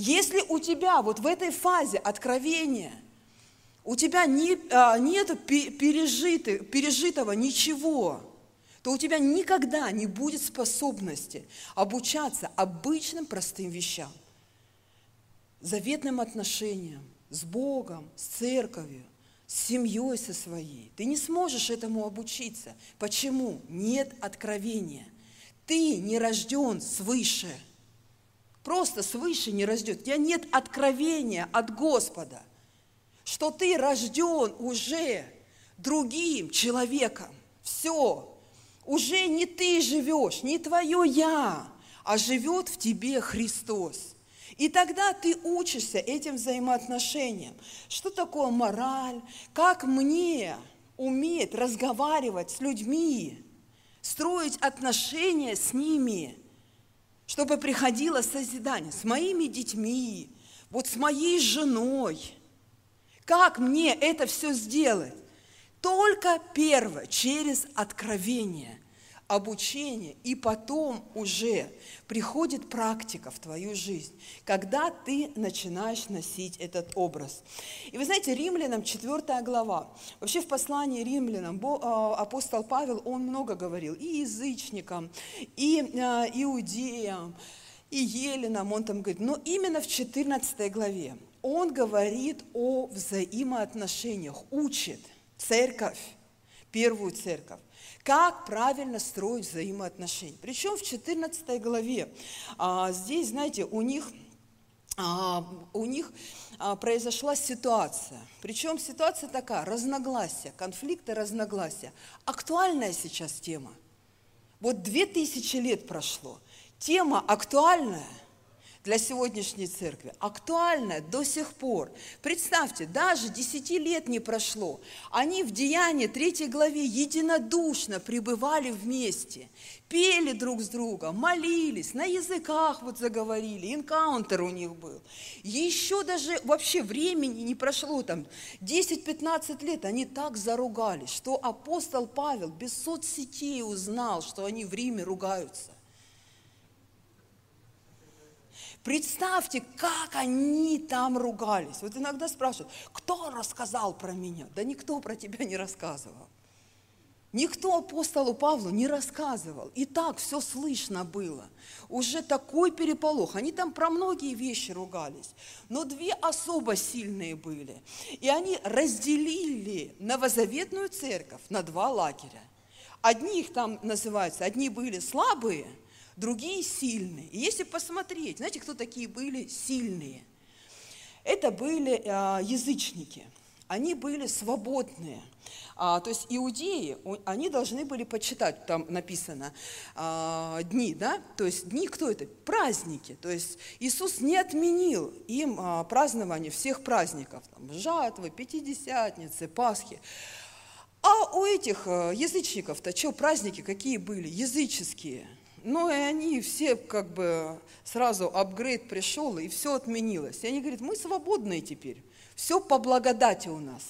Если у тебя вот в этой фазе откровения у тебя не, а, нет пережитого, пережитого ничего – то у тебя никогда не будет способности обучаться обычным простым вещам, заветным отношениям с Богом, с церковью, с семьей со своей. Ты не сможешь этому обучиться. Почему? Нет откровения. Ты не рожден свыше. Просто свыше не рожден. У тебя нет откровения от Господа, что ты рожден уже другим человеком. Все, уже не ты живешь, не твое я, а живет в тебе Христос. И тогда ты учишься этим взаимоотношениям. Что такое мораль? Как мне уметь разговаривать с людьми, строить отношения с ними, чтобы приходило созидание с моими детьми, вот с моей женой. Как мне это все сделать? Только первое, через откровение, обучение, и потом уже приходит практика в твою жизнь, когда ты начинаешь носить этот образ. И вы знаете, римлянам 4 глава, вообще в послании римлянам а, апостол Павел, он много говорил и язычникам, и а, иудеям, и еленам, он там говорит, но именно в 14 главе он говорит о взаимоотношениях, учит – церковь, первую церковь, как правильно строить взаимоотношения. Причем в 14 главе, а, здесь, знаете, у них а, у них а, произошла ситуация. Причем ситуация такая, разногласия, конфликты, разногласия. Актуальная сейчас тема. Вот две тысячи лет прошло. Тема актуальная для сегодняшней церкви, актуальная до сих пор. Представьте, даже 10 лет не прошло. Они в Деянии 3 главе единодушно пребывали вместе, пели друг с другом, молились, на языках вот заговорили, инкаунтер у них был. Еще даже вообще времени не прошло, там 10-15 лет, они так заругались, что апостол Павел без соцсетей узнал, что они в Риме ругаются. Представьте, как они там ругались. Вот иногда спрашивают, кто рассказал про меня? Да никто про тебя не рассказывал. Никто апостолу Павлу не рассказывал. И так все слышно было. Уже такой переполох. Они там про многие вещи ругались. Но две особо сильные были. И они разделили новозаветную церковь на два лагеря. Одни их там называются, одни были слабые – другие сильные. И если посмотреть, знаете, кто такие были сильные? Это были а, язычники. Они были свободные. А, то есть иудеи, они должны были почитать, там написано, а, дни, да? То есть дни кто это? Праздники. То есть Иисус не отменил им а, празднование всех праздников. Там, жатвы, Пятидесятницы, Пасхи. А у этих а, язычников-то что, праздники какие были? Языческие – ну и они все как бы сразу апгрейд пришел, и все отменилось. И они говорят, мы свободные теперь, все по благодати у нас.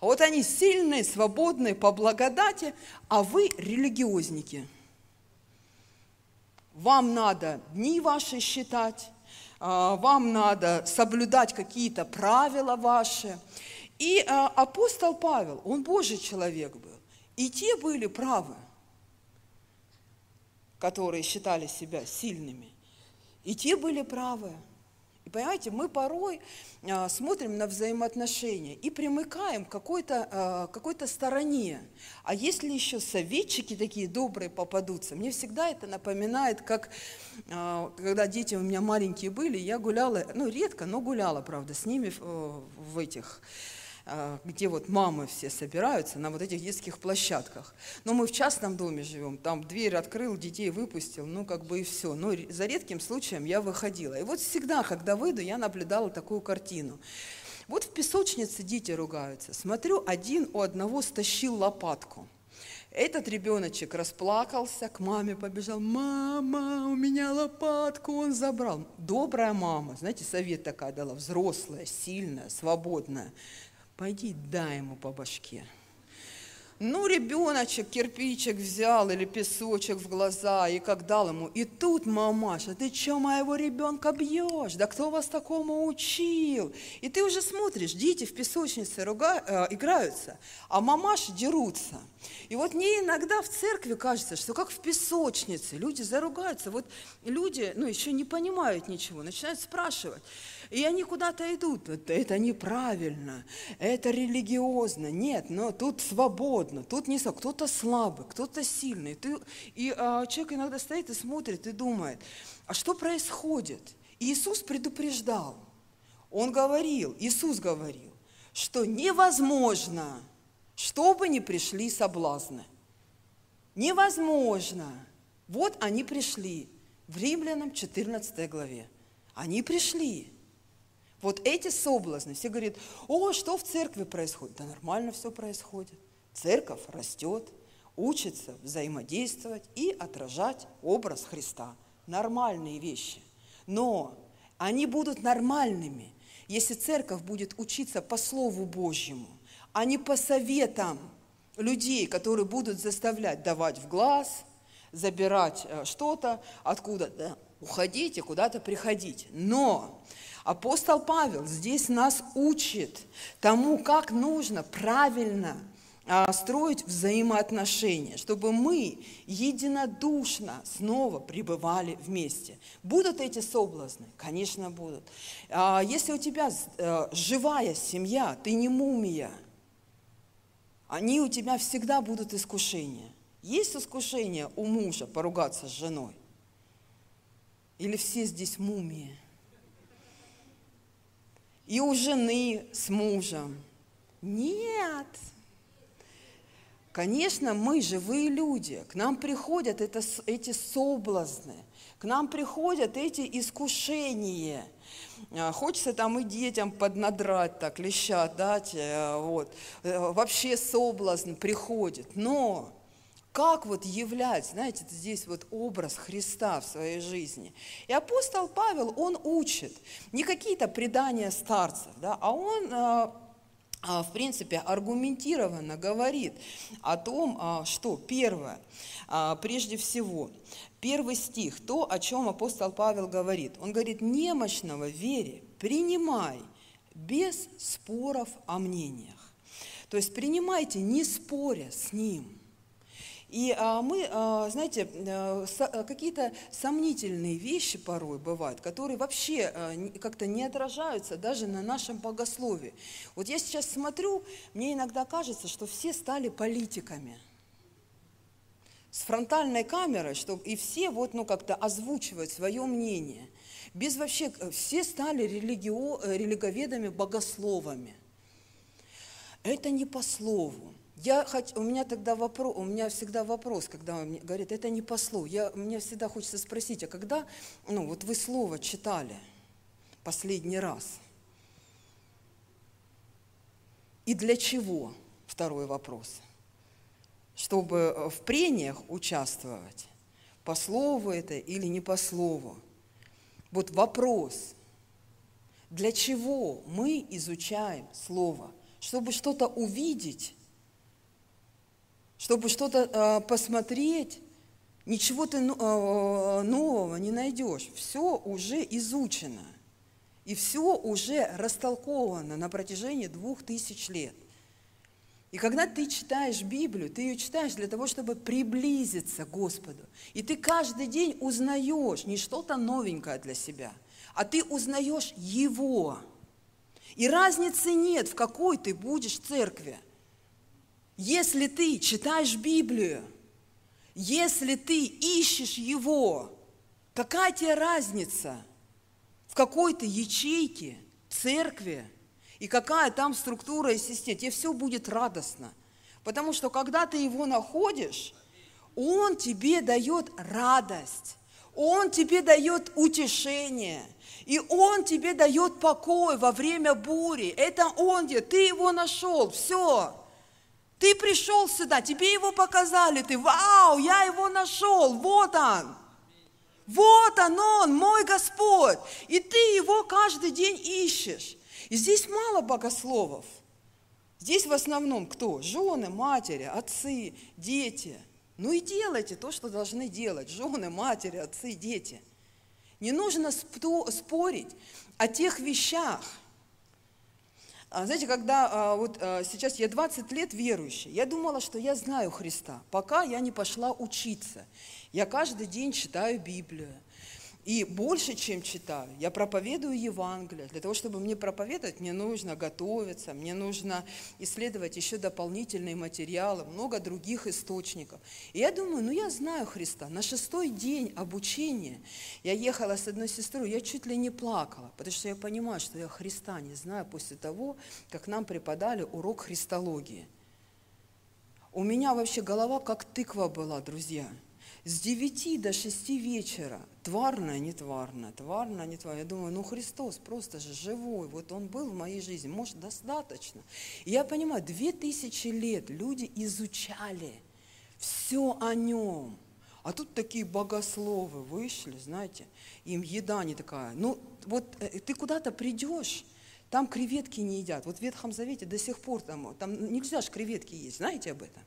А вот они сильные, свободные по благодати, а вы религиозники. Вам надо дни ваши считать, а, вам надо соблюдать какие-то правила ваши. И а, апостол Павел, он Божий человек был, и те были правы которые считали себя сильными, и те были правы. И понимаете, мы порой а, смотрим на взаимоотношения и примыкаем к какой-то а, какой стороне. А если еще советчики такие добрые попадутся, мне всегда это напоминает, как а, когда дети у меня маленькие были, я гуляла, ну редко, но гуляла, правда, с ними в, этих где вот мамы все собираются на вот этих детских площадках. Но мы в частном доме живем, там дверь открыл, детей выпустил, ну как бы и все. Но за редким случаем я выходила. И вот всегда, когда выйду, я наблюдала такую картину. Вот в песочнице дети ругаются. Смотрю, один у одного стащил лопатку. Этот ребеночек расплакался, к маме побежал. Мама, у меня лопатку он забрал. Добрая мама, знаете, совет такая дала, взрослая, сильная, свободная. Пойди дай ему по башке. Ну, ребеночек кирпичик взял или песочек в глаза и как дал ему. И тут мамаша, ты что моего ребенка бьешь? Да кто вас такому учил? И ты уже смотришь, дети в песочнице руга, э, играются, а мамаши дерутся. И вот мне иногда в церкви кажется, что как в песочнице, люди заругаются. Вот люди, ну, еще не понимают ничего, начинают спрашивать. И они куда-то идут. Это неправильно, это религиозно. Нет, но тут свободно, тут не кто-то слабый, кто-то сильный. Ты, и а, человек иногда стоит и смотрит и думает, а что происходит? И Иисус предупреждал. Он говорил, Иисус говорил, что невозможно, чтобы не пришли соблазны. Невозможно. Вот они пришли в Римлянам 14 главе. Они пришли. Вот эти соблазны, все говорят, о, что в церкви происходит? Да нормально все происходит. Церковь растет, учится взаимодействовать и отражать образ Христа. Нормальные вещи. Но они будут нормальными, если церковь будет учиться по Слову Божьему, а не по советам людей, которые будут заставлять давать в глаз, забирать э, что-то откуда-то, уходить и куда-то приходить. Но Апостол Павел здесь нас учит тому, как нужно правильно а, строить взаимоотношения, чтобы мы единодушно снова пребывали вместе. Будут эти соблазны? Конечно, будут. А, если у тебя э, живая семья, ты не мумия, они у тебя всегда будут искушения. Есть искушение у мужа поругаться с женой? Или все здесь мумии? И у жены с мужем. Нет. Конечно, мы живые люди, к нам приходят это, эти соблазны, к нам приходят эти искушения. А, Хочется там и детям поднадрать, так, леща дать, э, вот. Э, Вообще соблазн приходит. Но как вот являть, знаете, здесь вот образ Христа в своей жизни. И апостол Павел, он учит не какие-то предания старцев, да, а он э, а, в принципе, аргументированно говорит о том, а, что первое, а, прежде всего, первый стих, то, о чем апостол Павел говорит. Он говорит, немощного вере принимай без споров о мнениях. То есть принимайте, не споря с ним. И а, мы, а, знаете, со- а, какие-то сомнительные вещи порой бывают, которые вообще не- как-то не отражаются даже на нашем богословии. Вот я сейчас смотрю, мне иногда кажется, что все стали политиками с фронтальной камерой, чтобы и все вот, ну, как-то озвучивать свое мнение. Без вообще, э, все стали религио, э, религоведами, богословами. Это не по слову. Я хот- у меня тогда вопрос, у меня всегда вопрос, когда он мне говорит, это не по слову. Я, мне всегда хочется спросить, а когда, ну, вот вы слово читали последний раз? И для чего? Второй вопрос. Чтобы э, в прениях участвовать, по слову это или не по слову. Вот вопрос, для чего мы изучаем слово? Чтобы что-то увидеть, чтобы что-то э, посмотреть, ничего ты ну- э, нового не найдешь. Все уже изучено. И все уже растолковано на протяжении двух тысяч лет. И когда ты читаешь Библию, ты ее читаешь для того, чтобы приблизиться к Господу. И ты каждый день узнаешь не что-то новенькое для себя, а ты узнаешь Его. И разницы нет, в какой ты будешь церкви. Если ты читаешь Библию, если ты ищешь Его, какая тебе разница, в какой ты ячейке, церкви, и какая там структура и система, тебе все будет радостно. Потому что когда ты его находишь, он тебе дает радость, он тебе дает утешение, и он тебе дает покой во время бури. Это он где, ты его нашел, все. Ты пришел сюда, тебе его показали, ты, вау, я его нашел, вот он. Вот он, он, мой Господь. И ты его каждый день ищешь. И здесь мало богословов. Здесь в основном кто? Жены, матери, отцы, дети. Ну и делайте то, что должны делать. Жены, матери, отцы, дети. Не нужно спорить о тех вещах. А, Знаете, когда а, вот а, сейчас я 20 лет верующая, я думала, что я знаю Христа, пока я не пошла учиться. Я каждый день читаю Библию. И больше, чем читаю, я проповедую Евангелие. Для того, чтобы мне проповедовать, мне нужно готовиться, мне нужно исследовать еще дополнительные материалы, много других источников. И я думаю, ну я знаю Христа. На шестой день обучения я ехала с одной сестрой, я чуть ли не плакала, потому что я понимаю, что я Христа не знаю после того, как нам преподали урок христологии. У меня вообще голова как тыква была, друзья. С 9 до 6 вечера. Тварная, не тварная, тварная, не тварная. Я думаю, ну Христос просто же живой. Вот Он был в моей жизни. Может, достаточно. И я понимаю, две тысячи лет люди изучали все о Нем. А тут такие богословы вышли, знаете, им еда не такая. Ну, вот э, ты куда-то придешь, там креветки не едят. Вот в Ветхом Завете до сих пор там, там нельзя же креветки есть. Знаете об этом?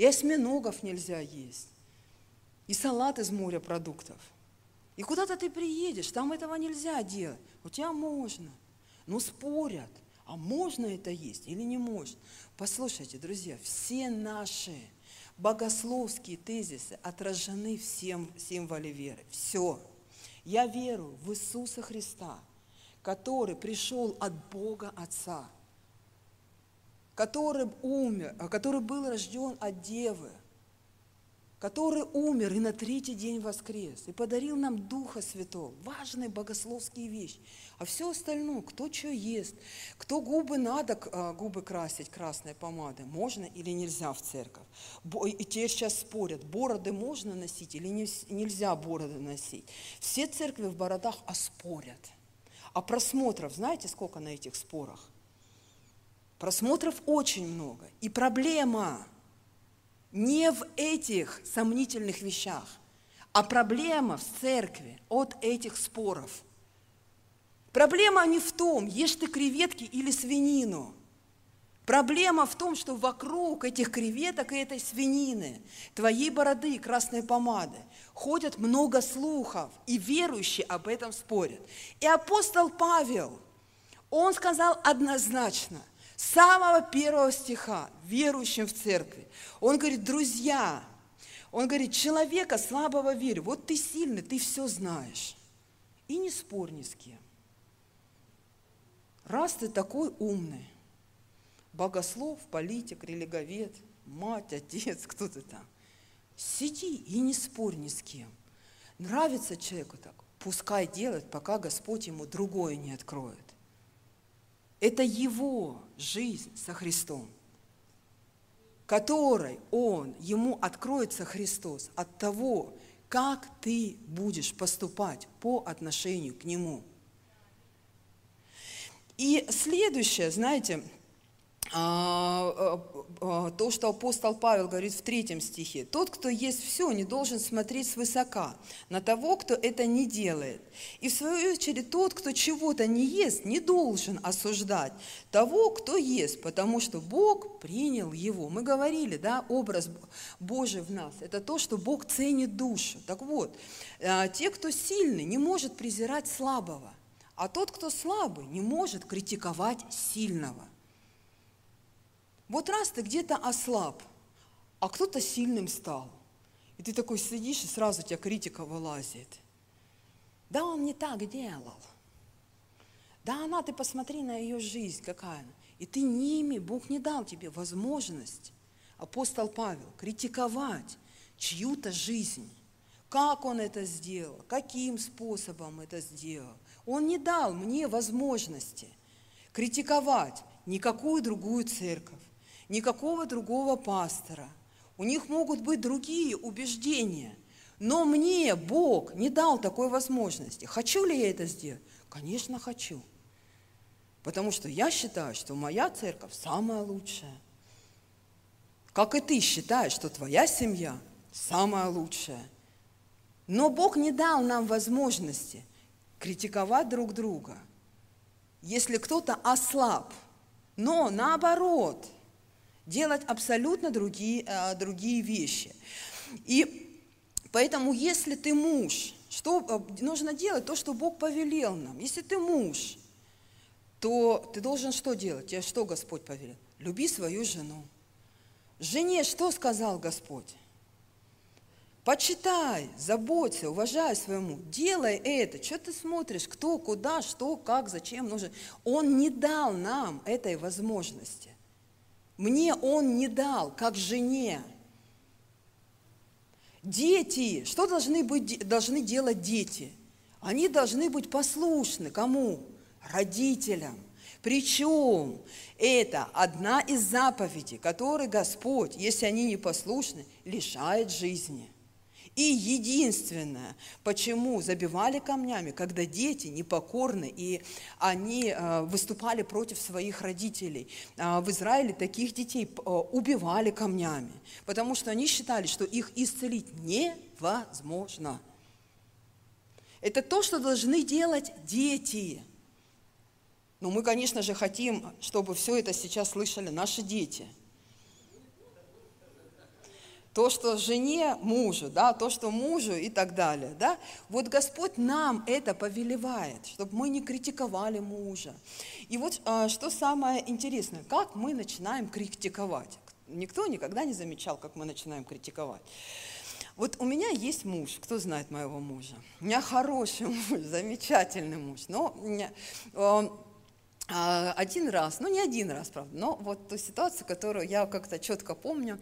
И осьминогов нельзя есть. И салат из морепродуктов. И куда-то ты приедешь, там этого нельзя делать. У тебя можно. Но спорят, а можно это есть или не можно. Послушайте, друзья, все наши богословские тезисы отражены в сим- символе веры. Все. Я верую в Иисуса Христа, который пришел от Бога Отца – который умер, а который был рожден от девы, который умер и на третий день воскрес, и подарил нам Духа Святого. Важные богословские вещи. А все остальное, кто что ест, кто губы надо а, губы красить красной помадой, можно или нельзя в церковь. И те сейчас спорят, бороды можно носить или не- нельзя бороды носить. Все церкви в бородах оспорят. А просмотров, знаете, сколько на этих спорах? Просмотров очень много. И проблема не в этих сомнительных вещах, а проблема в церкви от этих споров. Проблема не в том, ешь ты креветки или свинину. Проблема в том, что вокруг этих креветок и этой свинины, твоей бороды и красной помады, ходят много слухов, и верующие об этом спорят. И апостол Павел, он сказал однозначно, самого первого стиха, верующим в церкви, он говорит, друзья, он говорит, человека слабого веры, вот ты сильный, ты все знаешь, и не спорь ни с кем. Раз ты такой умный, богослов, политик, религовед, мать, отец, кто ты там, сиди и не спорь ни с кем. Нравится человеку так, пускай делает, пока Господь ему другое не откроет. Это его жизнь со Христом, которой он, ему откроется Христос от того, как ты будешь поступать по отношению к нему. И следующее, знаете, то, что апостол Павел говорит в третьем стихе. Тот, кто есть все, не должен смотреть свысока на того, кто это не делает. И в свою очередь, тот, кто чего-то не ест, не должен осуждать того, кто ест, потому что Бог принял его. Мы говорили, да, образ Божий в нас. Это то, что Бог ценит душу. Так вот, а, те, кто сильный, не может презирать слабого. А тот, кто слабый, не может критиковать сильного. Вот раз ты где-то ослаб, а кто-то сильным стал, и ты такой сидишь, и сразу у тебя критика вылазит. Да он не так делал. Да она, ты посмотри на ее жизнь, какая она. И ты ними, Бог не дал тебе возможность, апостол Павел, критиковать чью-то жизнь. Как он это сделал, каким способом это сделал. Он не дал мне возможности критиковать никакую другую церковь никакого другого пастора. У них могут быть другие убеждения. Но мне Бог не дал такой возможности. Хочу ли я это сделать? Конечно, хочу. Потому что я считаю, что моя церковь самая лучшая. Как и ты считаешь, что твоя семья самая лучшая. Но Бог не дал нам возможности критиковать друг друга. Если кто-то ослаб, но наоборот – делать абсолютно другие, э, другие вещи. И поэтому, если ты муж, что э, нужно делать? То, что Бог повелел нам. Если ты муж, то ты должен что делать? Тебе что Господь повелел? Люби свою жену. Жене что сказал Господь? Почитай, заботься, уважай своему, делай это. Что ты смотришь, кто, куда, что, как, зачем нужно? Он не дал нам этой возможности. Мне он не дал, как жене. Дети, что должны, быть, должны делать дети? Они должны быть послушны кому? Родителям. Причем это одна из заповедей, которые Господь, если они не послушны, лишает жизни – и единственное, почему забивали камнями, когда дети непокорны, и они э, выступали против своих родителей. А в Израиле таких детей э, убивали камнями, потому что они считали, что их исцелить невозможно. Это то, что должны делать дети. Но мы, конечно же, хотим, чтобы все это сейчас слышали наши дети – то, что жене мужу, да, то, что мужу и так далее. Да? Вот Господь нам это повелевает, чтобы мы не критиковали мужа. И вот а, что самое интересное, как мы начинаем критиковать. Никто никогда не замечал, как мы начинаем критиковать. Вот у меня есть муж, кто знает моего мужа? У меня хороший муж, замечательный муж, но а, один раз, ну не один раз, правда, но вот ту ситуацию, которую я как-то четко помню,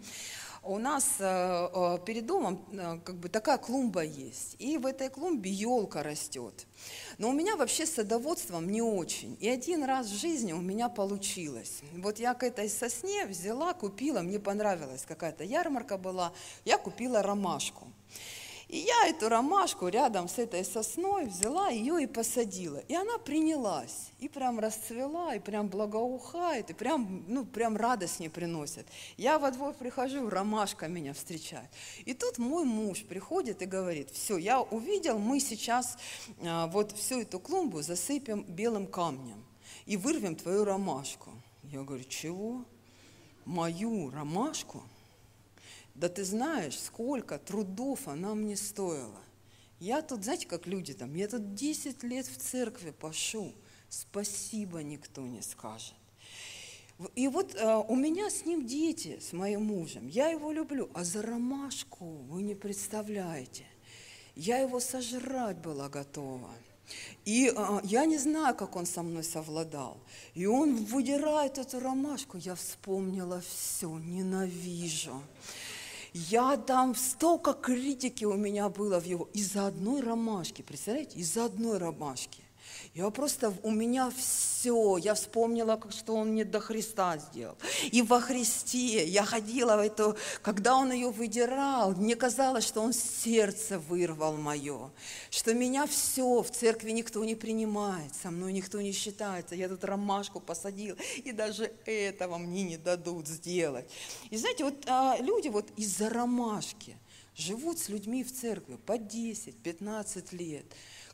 у нас э, э, перед домом э, как бы такая клумба есть, и в этой клумбе елка растет. Но у меня вообще с садоводством не очень. И один раз в жизни у меня получилось. Вот я к этой сосне взяла, купила, мне понравилась какая-то ярмарка была, я купила ромашку. И я эту ромашку рядом с этой сосной взяла ее и посадила. И она принялась, и прям расцвела, и прям благоухает, и прям, ну, прям радость мне приносит. Я во двор прихожу, ромашка меня встречает. И тут мой муж приходит и говорит, все, я увидел, мы сейчас а, вот всю эту клумбу засыпем белым камнем и вырвем твою ромашку. Я говорю, чего? Мою ромашку? Да ты знаешь, сколько трудов она мне стоила. Я тут, знаете, как люди там, я тут 10 лет в церкви пошу, спасибо никто не скажет. И вот э, у меня с ним дети, с моим мужем, я его люблю, а за ромашку вы не представляете. Я его сожрать была готова. И а, я не знаю, как он со мной совладал. И он выдирает эту ромашку. Я вспомнила все, ненавижу. Я там столько критики у меня было в его из-за одной ромашки, представляете, из-за одной ромашки. Я просто, у меня все, я вспомнила, как- что он мне до Христа сделал. И во Христе я ходила в эту, когда он ее выдирал, мне казалось, что он сердце вырвал мое, что меня все, в церкви никто не принимает, со мной никто не считается. Я тут ромашку посадила, и даже этого мне не дадут сделать. И знаете, вот а, люди вот из-за ромашки живут с людьми в церкви по 10-15 лет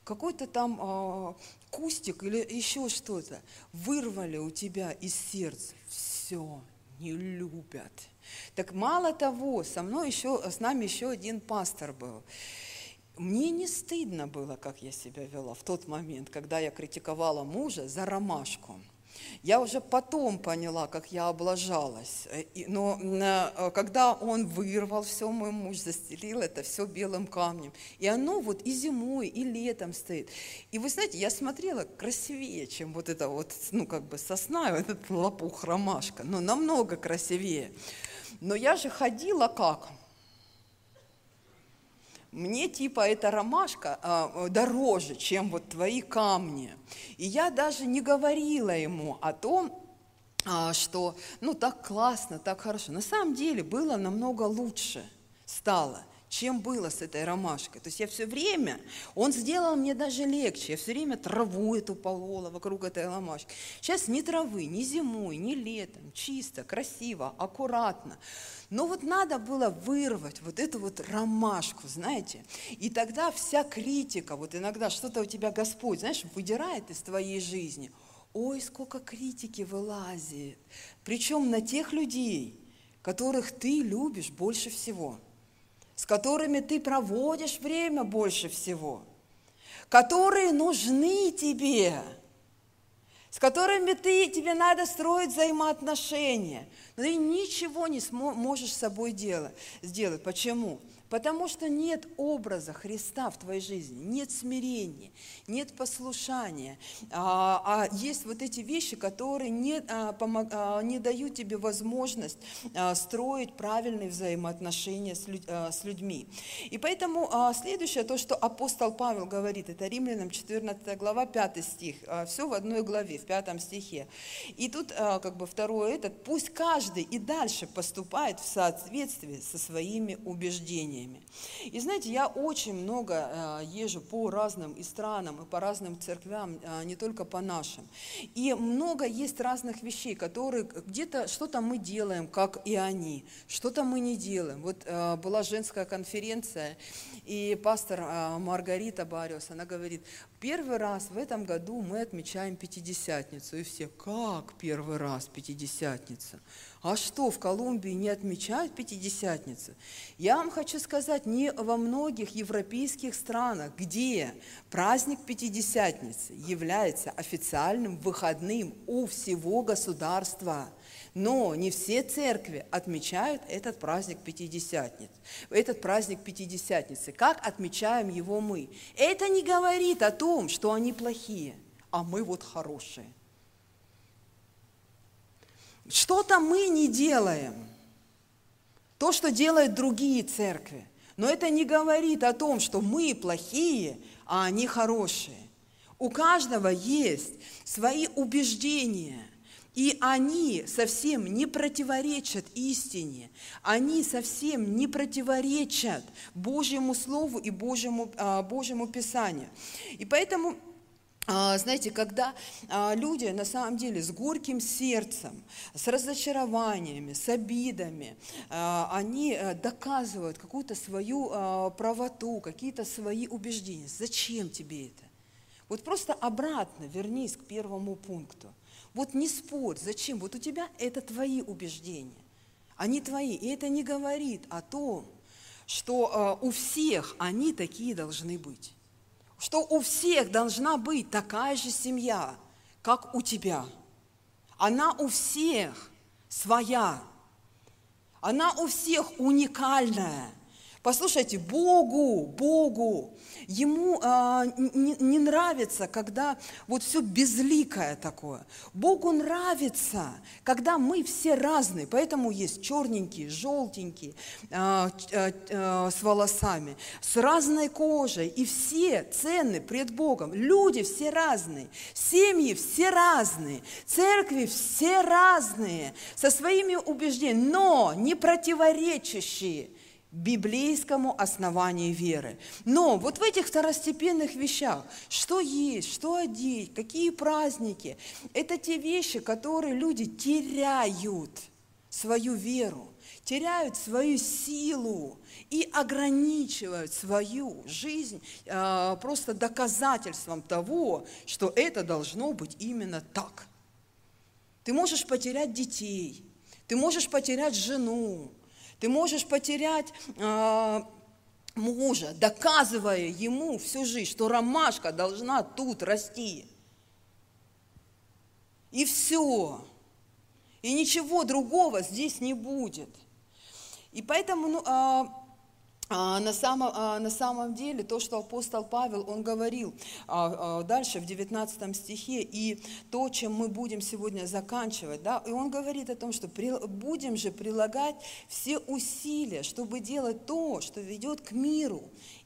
какой-то там а, кустик или еще что-то вырвали у тебя из сердца, все, не любят. Так мало того, со мной еще, с нами еще один пастор был. Мне не стыдно было, как я себя вела в тот момент, когда я критиковала мужа за ромашку. Я уже потом поняла, как я облажалась. Э, Но э, когда он вырвал все, мой муж застелил это все белым камнем. И оно вот и зимой, и летом стоит. И вы знаете, я смотрела красивее, чем вот это вот, ну как бы сосна, этот лопух ромашка. Но намного красивее. Но я же ходила как? Мне типа эта ромашка а, дороже, чем вот твои камни. И я даже не говорила ему о том, а, что ну так классно, так хорошо. На самом деле было намного лучше стало, чем было с этой ромашкой. То есть я все время, он сделал мне даже легче, я все время траву эту полола вокруг этой ромашки. Сейчас ни травы, ни зимой, ни летом, чисто, красиво, аккуратно. Но вот надо было вырвать вот эту вот ромашку, знаете. И тогда вся критика, вот иногда что-то у тебя Господь, знаешь, выдирает из твоей жизни. Ой, сколько критики вылазит. Причем на тех людей, которых ты любишь больше всего, с которыми ты проводишь время больше всего, которые нужны тебе, с которыми ты, тебе надо строить взаимоотношения, но ты ничего не смо- можешь с собой делать. Почему? Потому что нет образа Христа в твоей жизни, нет смирения, нет послушания, а, а есть вот эти вещи, которые не, а, помог- а, не дают тебе возможность а, строить правильные взаимоотношения с, людь- а, с людьми. И поэтому а, следующее, то, что апостол Павел говорит, это Римлянам 14 глава, 5 стих, все в одной главе, в пятом стихе. И тут а, как бы второе этот, пусть каждый и дальше поступает в соответствии со своими убеждениями. И знаете, я очень много а, езжу по разным и странам, и по разным церквям, а, не только по нашим. И много есть разных вещей, которые где-то что-то мы делаем, как и они, что-то мы не делаем. Вот а, была женская конференция, и пастор Маргарита Бариус, она говорит, первый раз в этом году мы отмечаем Пятидесятницу. И все, как первый раз Пятидесятница? А что, в Колумбии не отмечают Пятидесятницу? Я вам хочу сказать, не во многих европейских странах, где праздник Пятидесятницы является официальным выходным у всего государства. Но не все церкви отмечают этот праздник Пятидесятницы, этот праздник Пятидесятницы. Как отмечаем его мы? Это не говорит о том, что они плохие, а мы вот хорошие. Что-то мы не делаем. то, что делают другие церкви. Но это не говорит о том, что мы плохие, а они хорошие. У каждого есть свои убеждения, и они совсем не противоречат истине, они совсем не противоречат Божьему Слову и Божьему, а, Божьему Писанию. И поэтому а, знаете, когда а, люди на самом деле с горьким сердцем, с разочарованиями, с обидами, они э, доказывают какую-то свою правоту, какие-то свои убеждения. Зачем тебе это? Вот просто обратно вернись к первому пункту. Вот не спорь, зачем? Вот у тебя это твои убеждения, они твои. И это не говорит о том, что у всех они такие должны быть что у всех должна быть такая же семья, как у тебя. Она у всех своя. Она у всех уникальная. Послушайте, Богу, Богу Ему а, не, не нравится, когда вот все безликое такое. Богу нравится, когда мы все разные, поэтому есть черненькие, желтенькие, а, а, а, с волосами, с разной кожей, и все ценны пред Богом. Люди все разные, семьи все разные, церкви все разные, со своими убеждениями, но не противоречащие библейскому основанию веры. Но вот в этих второстепенных вещах, что есть, что одеть, какие праздники, это те вещи, которые люди теряют свою веру, теряют свою силу и ограничивают свою жизнь э, просто доказательством того, что это должно быть именно так. Ты можешь потерять детей, ты можешь потерять жену, ты можешь потерять э, мужа, доказывая ему всю жизнь, что ромашка должна тут расти. И все. И ничего другого здесь не будет. И поэтому ну, а, на самом, а, на самом деле то, что апостол Павел, он говорил а, дальше в 19 стихе, и то, чем мы будем сегодня заканчивать, да, и он говорит о том, что будем же прилагать все усилия, чтобы делать то, что ведет к миру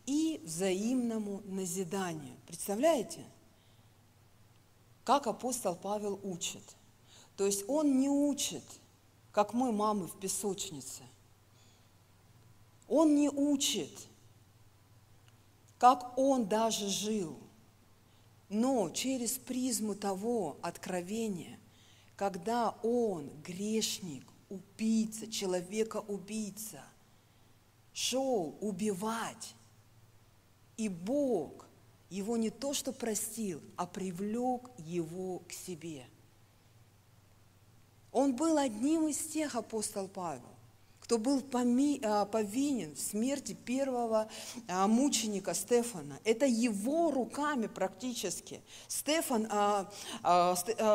и взаимному назиданию. Представляете? Как апостол Павел учит. То есть он не учит, как мы мамы в песочнице – он не учит, как он даже жил, но через призму того откровения, когда он, грешник, убийца, человека-убийца, шел убивать, и Бог его не то что простил, а привлек его к себе. Он был одним из тех, апостол Павел, кто был а, повинен в смерти первого а, мученика Стефана. Это его руками практически. Стефан, а,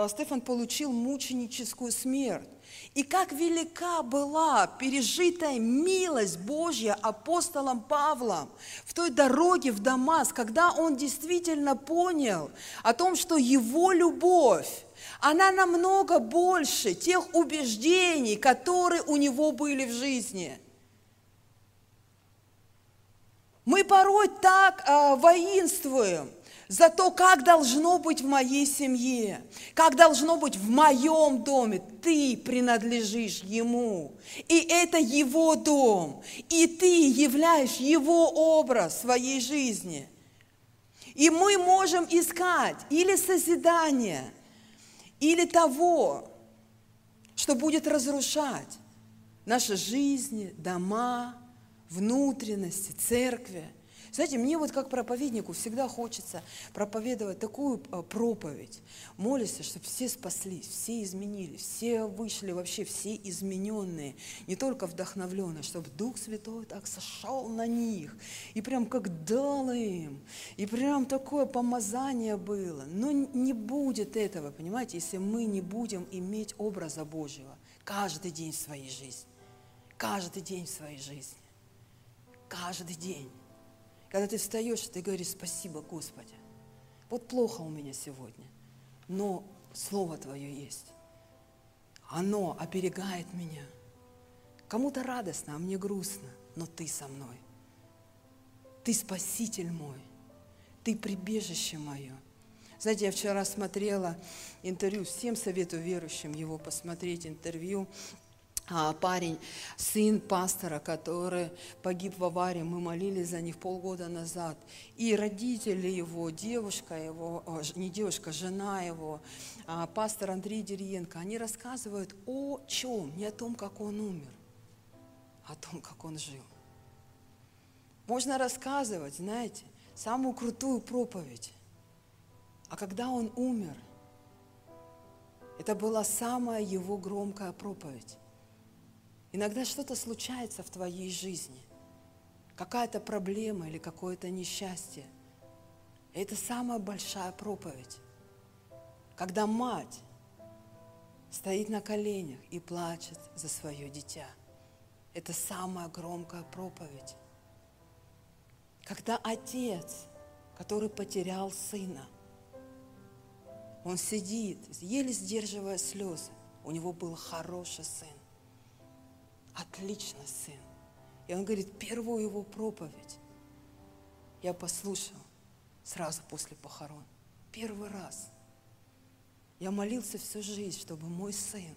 Стефан получил мученическую смерть. И как велика была пережитая милость Божья апостолом Павлом в той дороге в Дамаск, когда он действительно понял о том, что его любовь она намного больше тех убеждений, которые у него были в жизни. Мы порой так э, воинствуем за то, как должно быть в моей семье, как должно быть в моем доме. Ты принадлежишь Ему, и это Его дом, и ты являешь Его образ своей жизни. И мы можем искать или созидание – или того, что будет разрушать наши жизни, дома, внутренности, церкви – знаете, мне вот как проповеднику всегда хочется проповедовать такую а, проповедь. Молишься, чтобы все спаслись, все изменились, все вышли вообще, все измененные, не только вдохновленные, чтобы Дух Святой так сошел на них и прям как дал им, и прям такое помазание было. Но не будет этого, понимаете, если мы не будем иметь образа Божьего каждый день в своей жизни. Каждый день в своей жизни. Каждый день. Когда ты встаешь, ты говоришь, спасибо, Господи. Вот плохо у меня сегодня, но Слово Твое есть. Оно оберегает меня Кому-то радостно, а мне грустно, но ты со мной. Ты спаситель мой, ты прибежище мое. Знаете, я вчера смотрела интервью, всем советую верующим его посмотреть, интервью парень, сын пастора, который погиб в аварии, мы молились за них полгода назад. И родители его, девушка его, ж- не девушка, жена его, а, пастор Андрей Дерьенко, они рассказывают о чем? Не о том, как он умер, а о том, как он жил. Можно рассказывать, знаете, самую крутую проповедь. А когда он умер, это была самая его громкая проповедь. Иногда что-то случается в твоей жизни, какая-то проблема или какое-то несчастье. И это самая большая проповедь. Когда мать стоит на коленях и плачет за свое дитя. Это самая громкая проповедь. Когда отец, который потерял сына, он сидит, еле сдерживая слезы. У него был хороший сын отличный сын. И он говорит, первую его проповедь я послушал сразу после похорон. Первый раз. Я молился всю жизнь, чтобы мой сын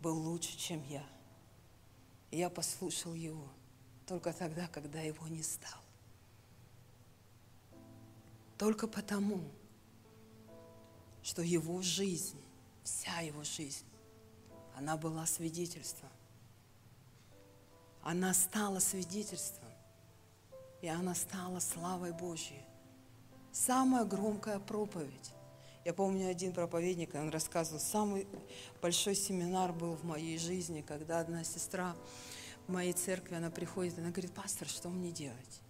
был лучше, чем я. И я послушал его только тогда, когда его не стало. Только потому, что его жизнь, вся его жизнь, она была свидетельством. Она стала свидетельством, и она стала славой Божьей. Самая громкая проповедь. Я помню один проповедник, он рассказывал, самый большой семинар был в моей жизни, когда одна сестра в моей церкви, она приходит, она говорит, пастор, что мне делать?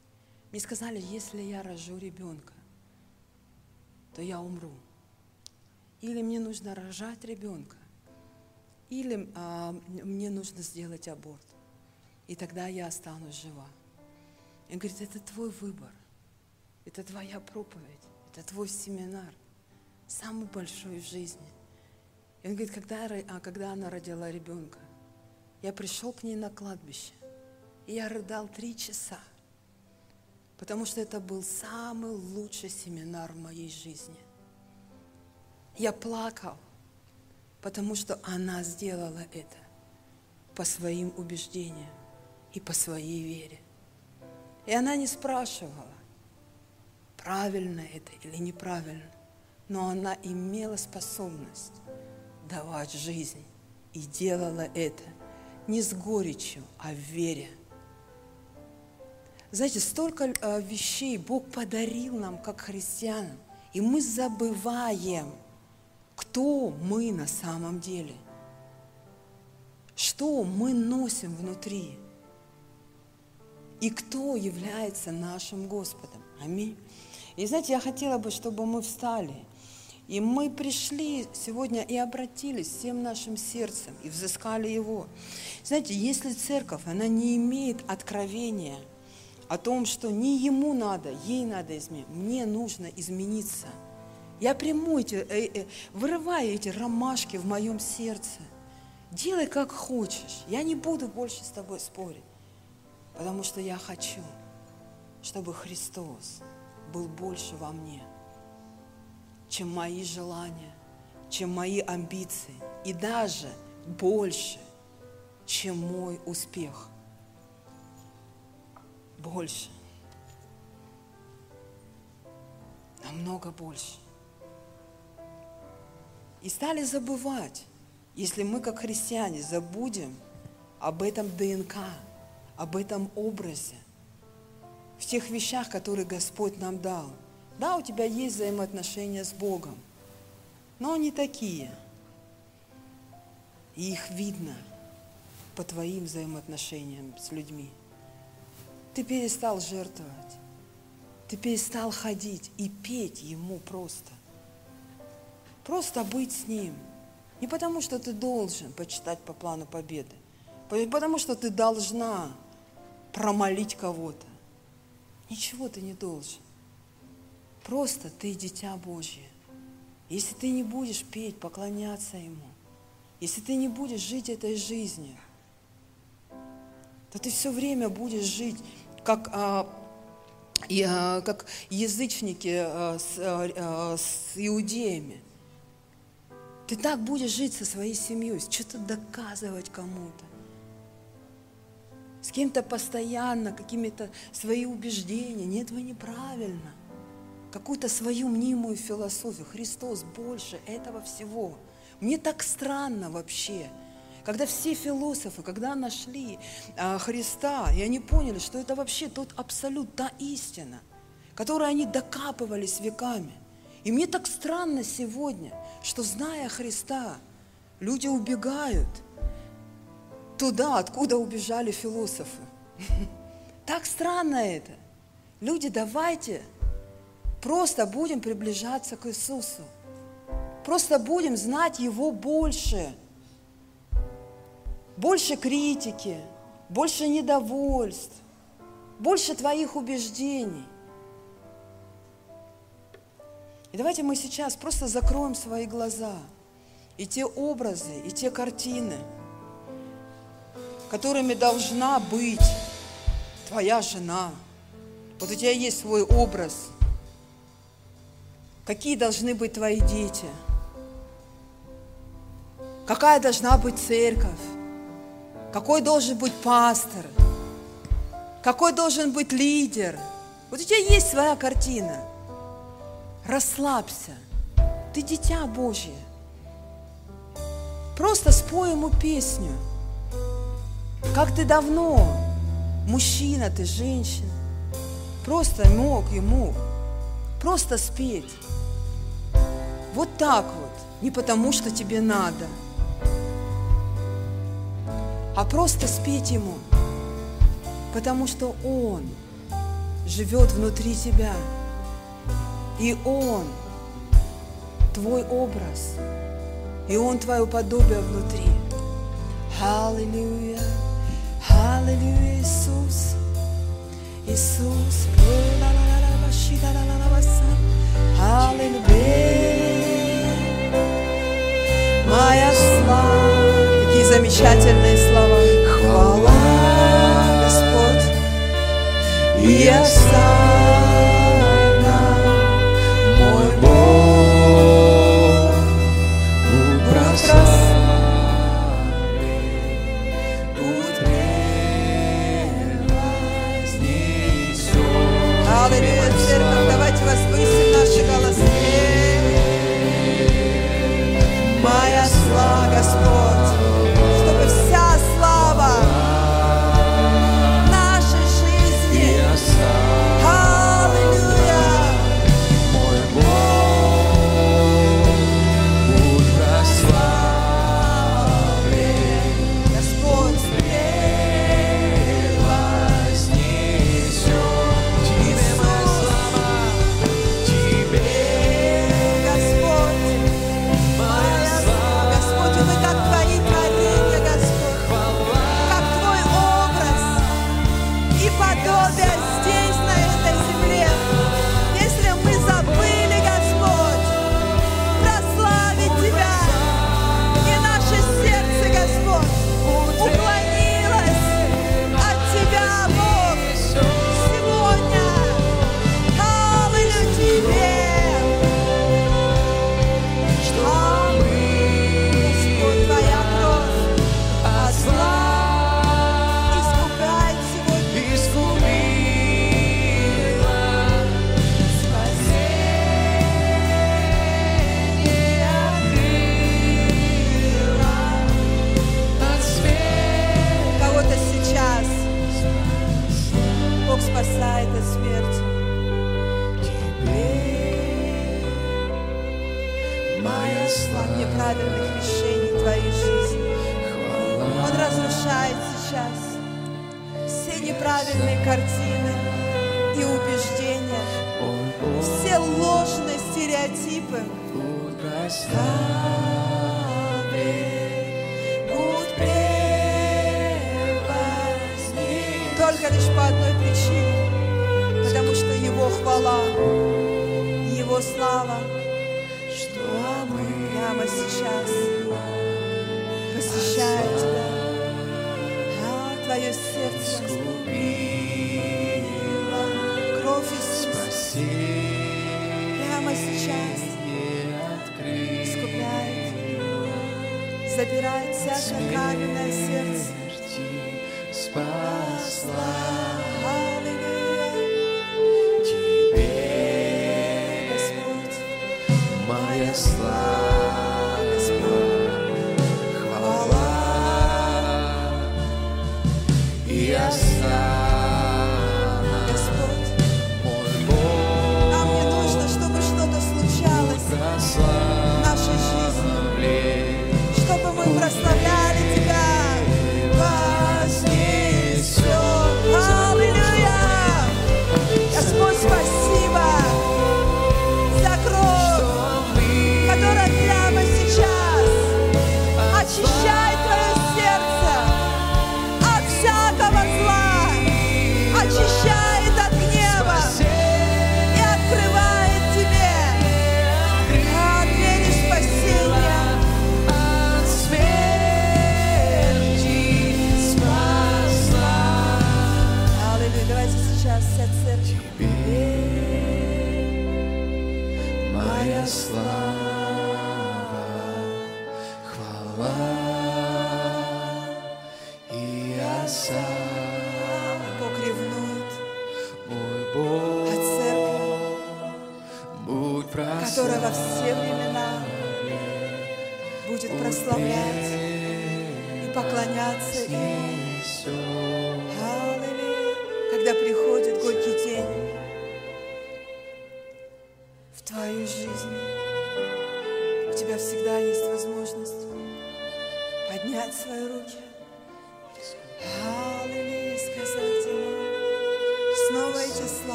Мне сказали, если я рожу ребенка, то я умру. Или мне нужно рожать ребенка, или а, мне нужно сделать аборт. И тогда я останусь жива. И он говорит, это твой выбор, это твоя проповедь, это твой семинар, самый большой в жизни. И он говорит, когда, а, когда она родила ребенка, я пришел к ней на кладбище, и я рыдал три часа, потому что это был самый лучший семинар в моей жизни. Я плакал, потому что она сделала это по своим убеждениям и по своей вере. И она не спрашивала, правильно это или неправильно, но она имела способность давать жизнь и делала это не с горечью, а в вере. Знаете, столько э, вещей Бог подарил нам, как христианам, и мы забываем, кто мы на самом деле, что мы носим внутри, и кто является нашим Господом. Аминь. И знаете, я хотела бы, чтобы мы встали, и мы пришли сегодня и обратились всем нашим сердцем, и взыскали Его. Знаете, если церковь, она не имеет откровения о том, что не ему надо, ей надо изменить, мне нужно измениться. Я приму эти, э, э, вырываю эти ромашки в моем сердце. Делай как хочешь. Я не буду больше с тобой спорить. Потому что я хочу, чтобы Христос был больше во мне, чем мои желания, чем мои амбиции. И даже больше, чем мой успех. Больше. Намного больше. И стали забывать, если мы как христиане забудем об этом ДНК, об этом образе, в тех вещах, которые Господь нам дал. Да, у тебя есть взаимоотношения с Богом, но они такие. И их видно по твоим взаимоотношениям с людьми. Ты перестал жертвовать, ты перестал ходить и петь Ему просто. Просто быть с Ним. Не потому, что ты должен почитать по плану победы, потому что ты должна промолить кого-то. Ничего ты не должен. Просто ты дитя Божье. Если ты не будешь петь, поклоняться Ему, если ты не будешь жить этой жизнью, то ты все время будешь жить как, а, и, а, как язычники а, с, а, а, с иудеями. Ты так будешь жить со своей семьей, что-то доказывать кому-то. С кем-то постоянно, какими-то свои убеждения. Нет, вы неправильно. Какую-то свою мнимую философию. Христос больше этого всего. Мне так странно вообще – когда все философы, когда нашли а, Христа, и они поняли, что это вообще тот абсолют, та истина, которой они докапывались веками. И мне так странно сегодня, что зная Христа, люди убегают туда, откуда убежали философы. Так странно это. Люди, давайте просто будем приближаться к Иисусу. Просто будем знать Его больше – больше критики, больше недовольств, больше твоих убеждений. И давайте мы сейчас просто закроем свои глаза и те образы, и те картины, которыми должна быть твоя жена. Вот у тебя есть свой образ. Какие должны быть твои дети? Какая должна быть церковь? какой должен быть пастор, какой должен быть лидер. Вот у тебя есть своя картина. Расслабься. Ты дитя Божье. Просто спой ему песню. Как ты давно, мужчина ты, женщина, просто мог ему просто спеть. Вот так вот, не потому что тебе надо – а просто спеть Ему, потому что Он живет внутри тебя, и Он твой образ, и Он твое подобие внутри. Аллилуйя, Аллилуйя, Иисус, Иисус, Аллилуйя, моя слава. Какие замечательные слова. Хвала, Господь, и осана,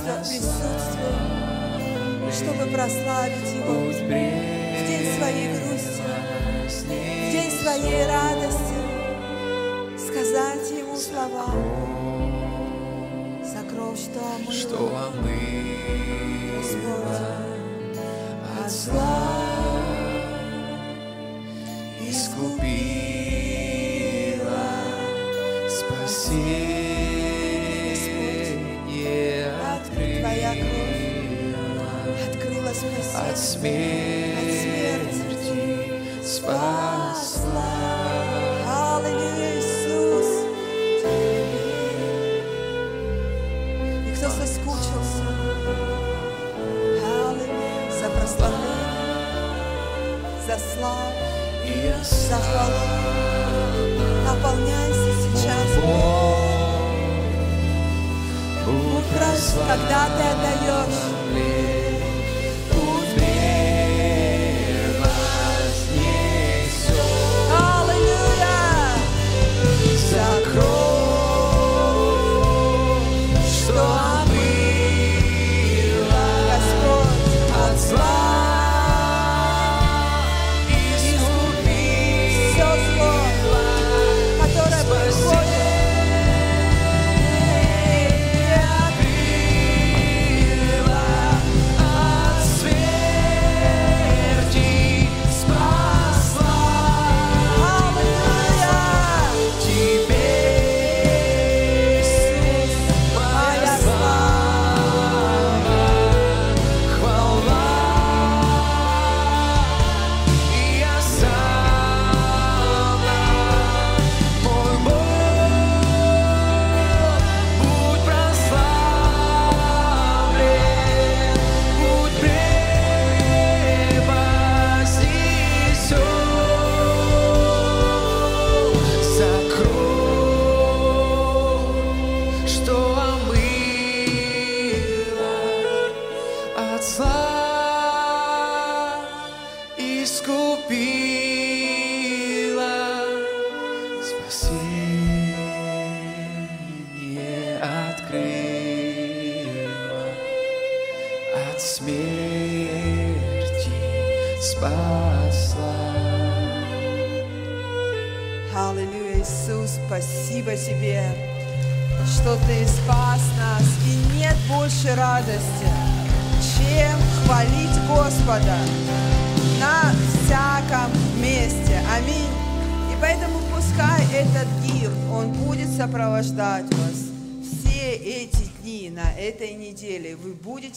присутствием, чтобы прославить Его в день своей грусти, в день своей радости, сказать Ему слова. «Сокров, что омыло, что омыло от зла, искупила, спасила». от смерти спасла. И кто соскучился? За прославление, за славу, за хвалу, наполняйся сейчас. Как раз, когда ты отдаешь.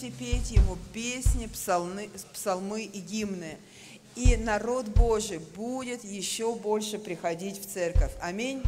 Будете петь Ему песни, псалмы, псалмы и гимны. И народ Божий будет еще больше приходить в церковь. Аминь.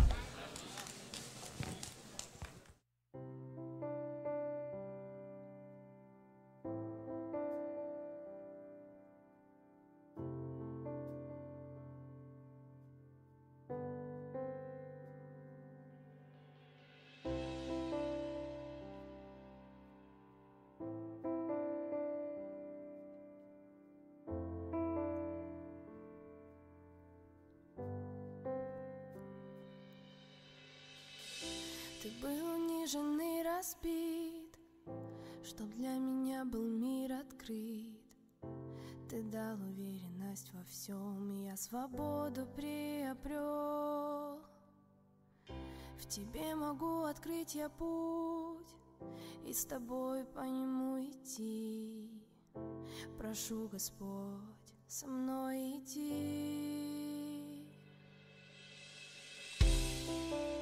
был мир открыт. Ты дал уверенность во всем я свободу приобрел. В тебе могу открыть я путь И с тобой по нему идти. Прошу, Господь, со мной идти. Thank you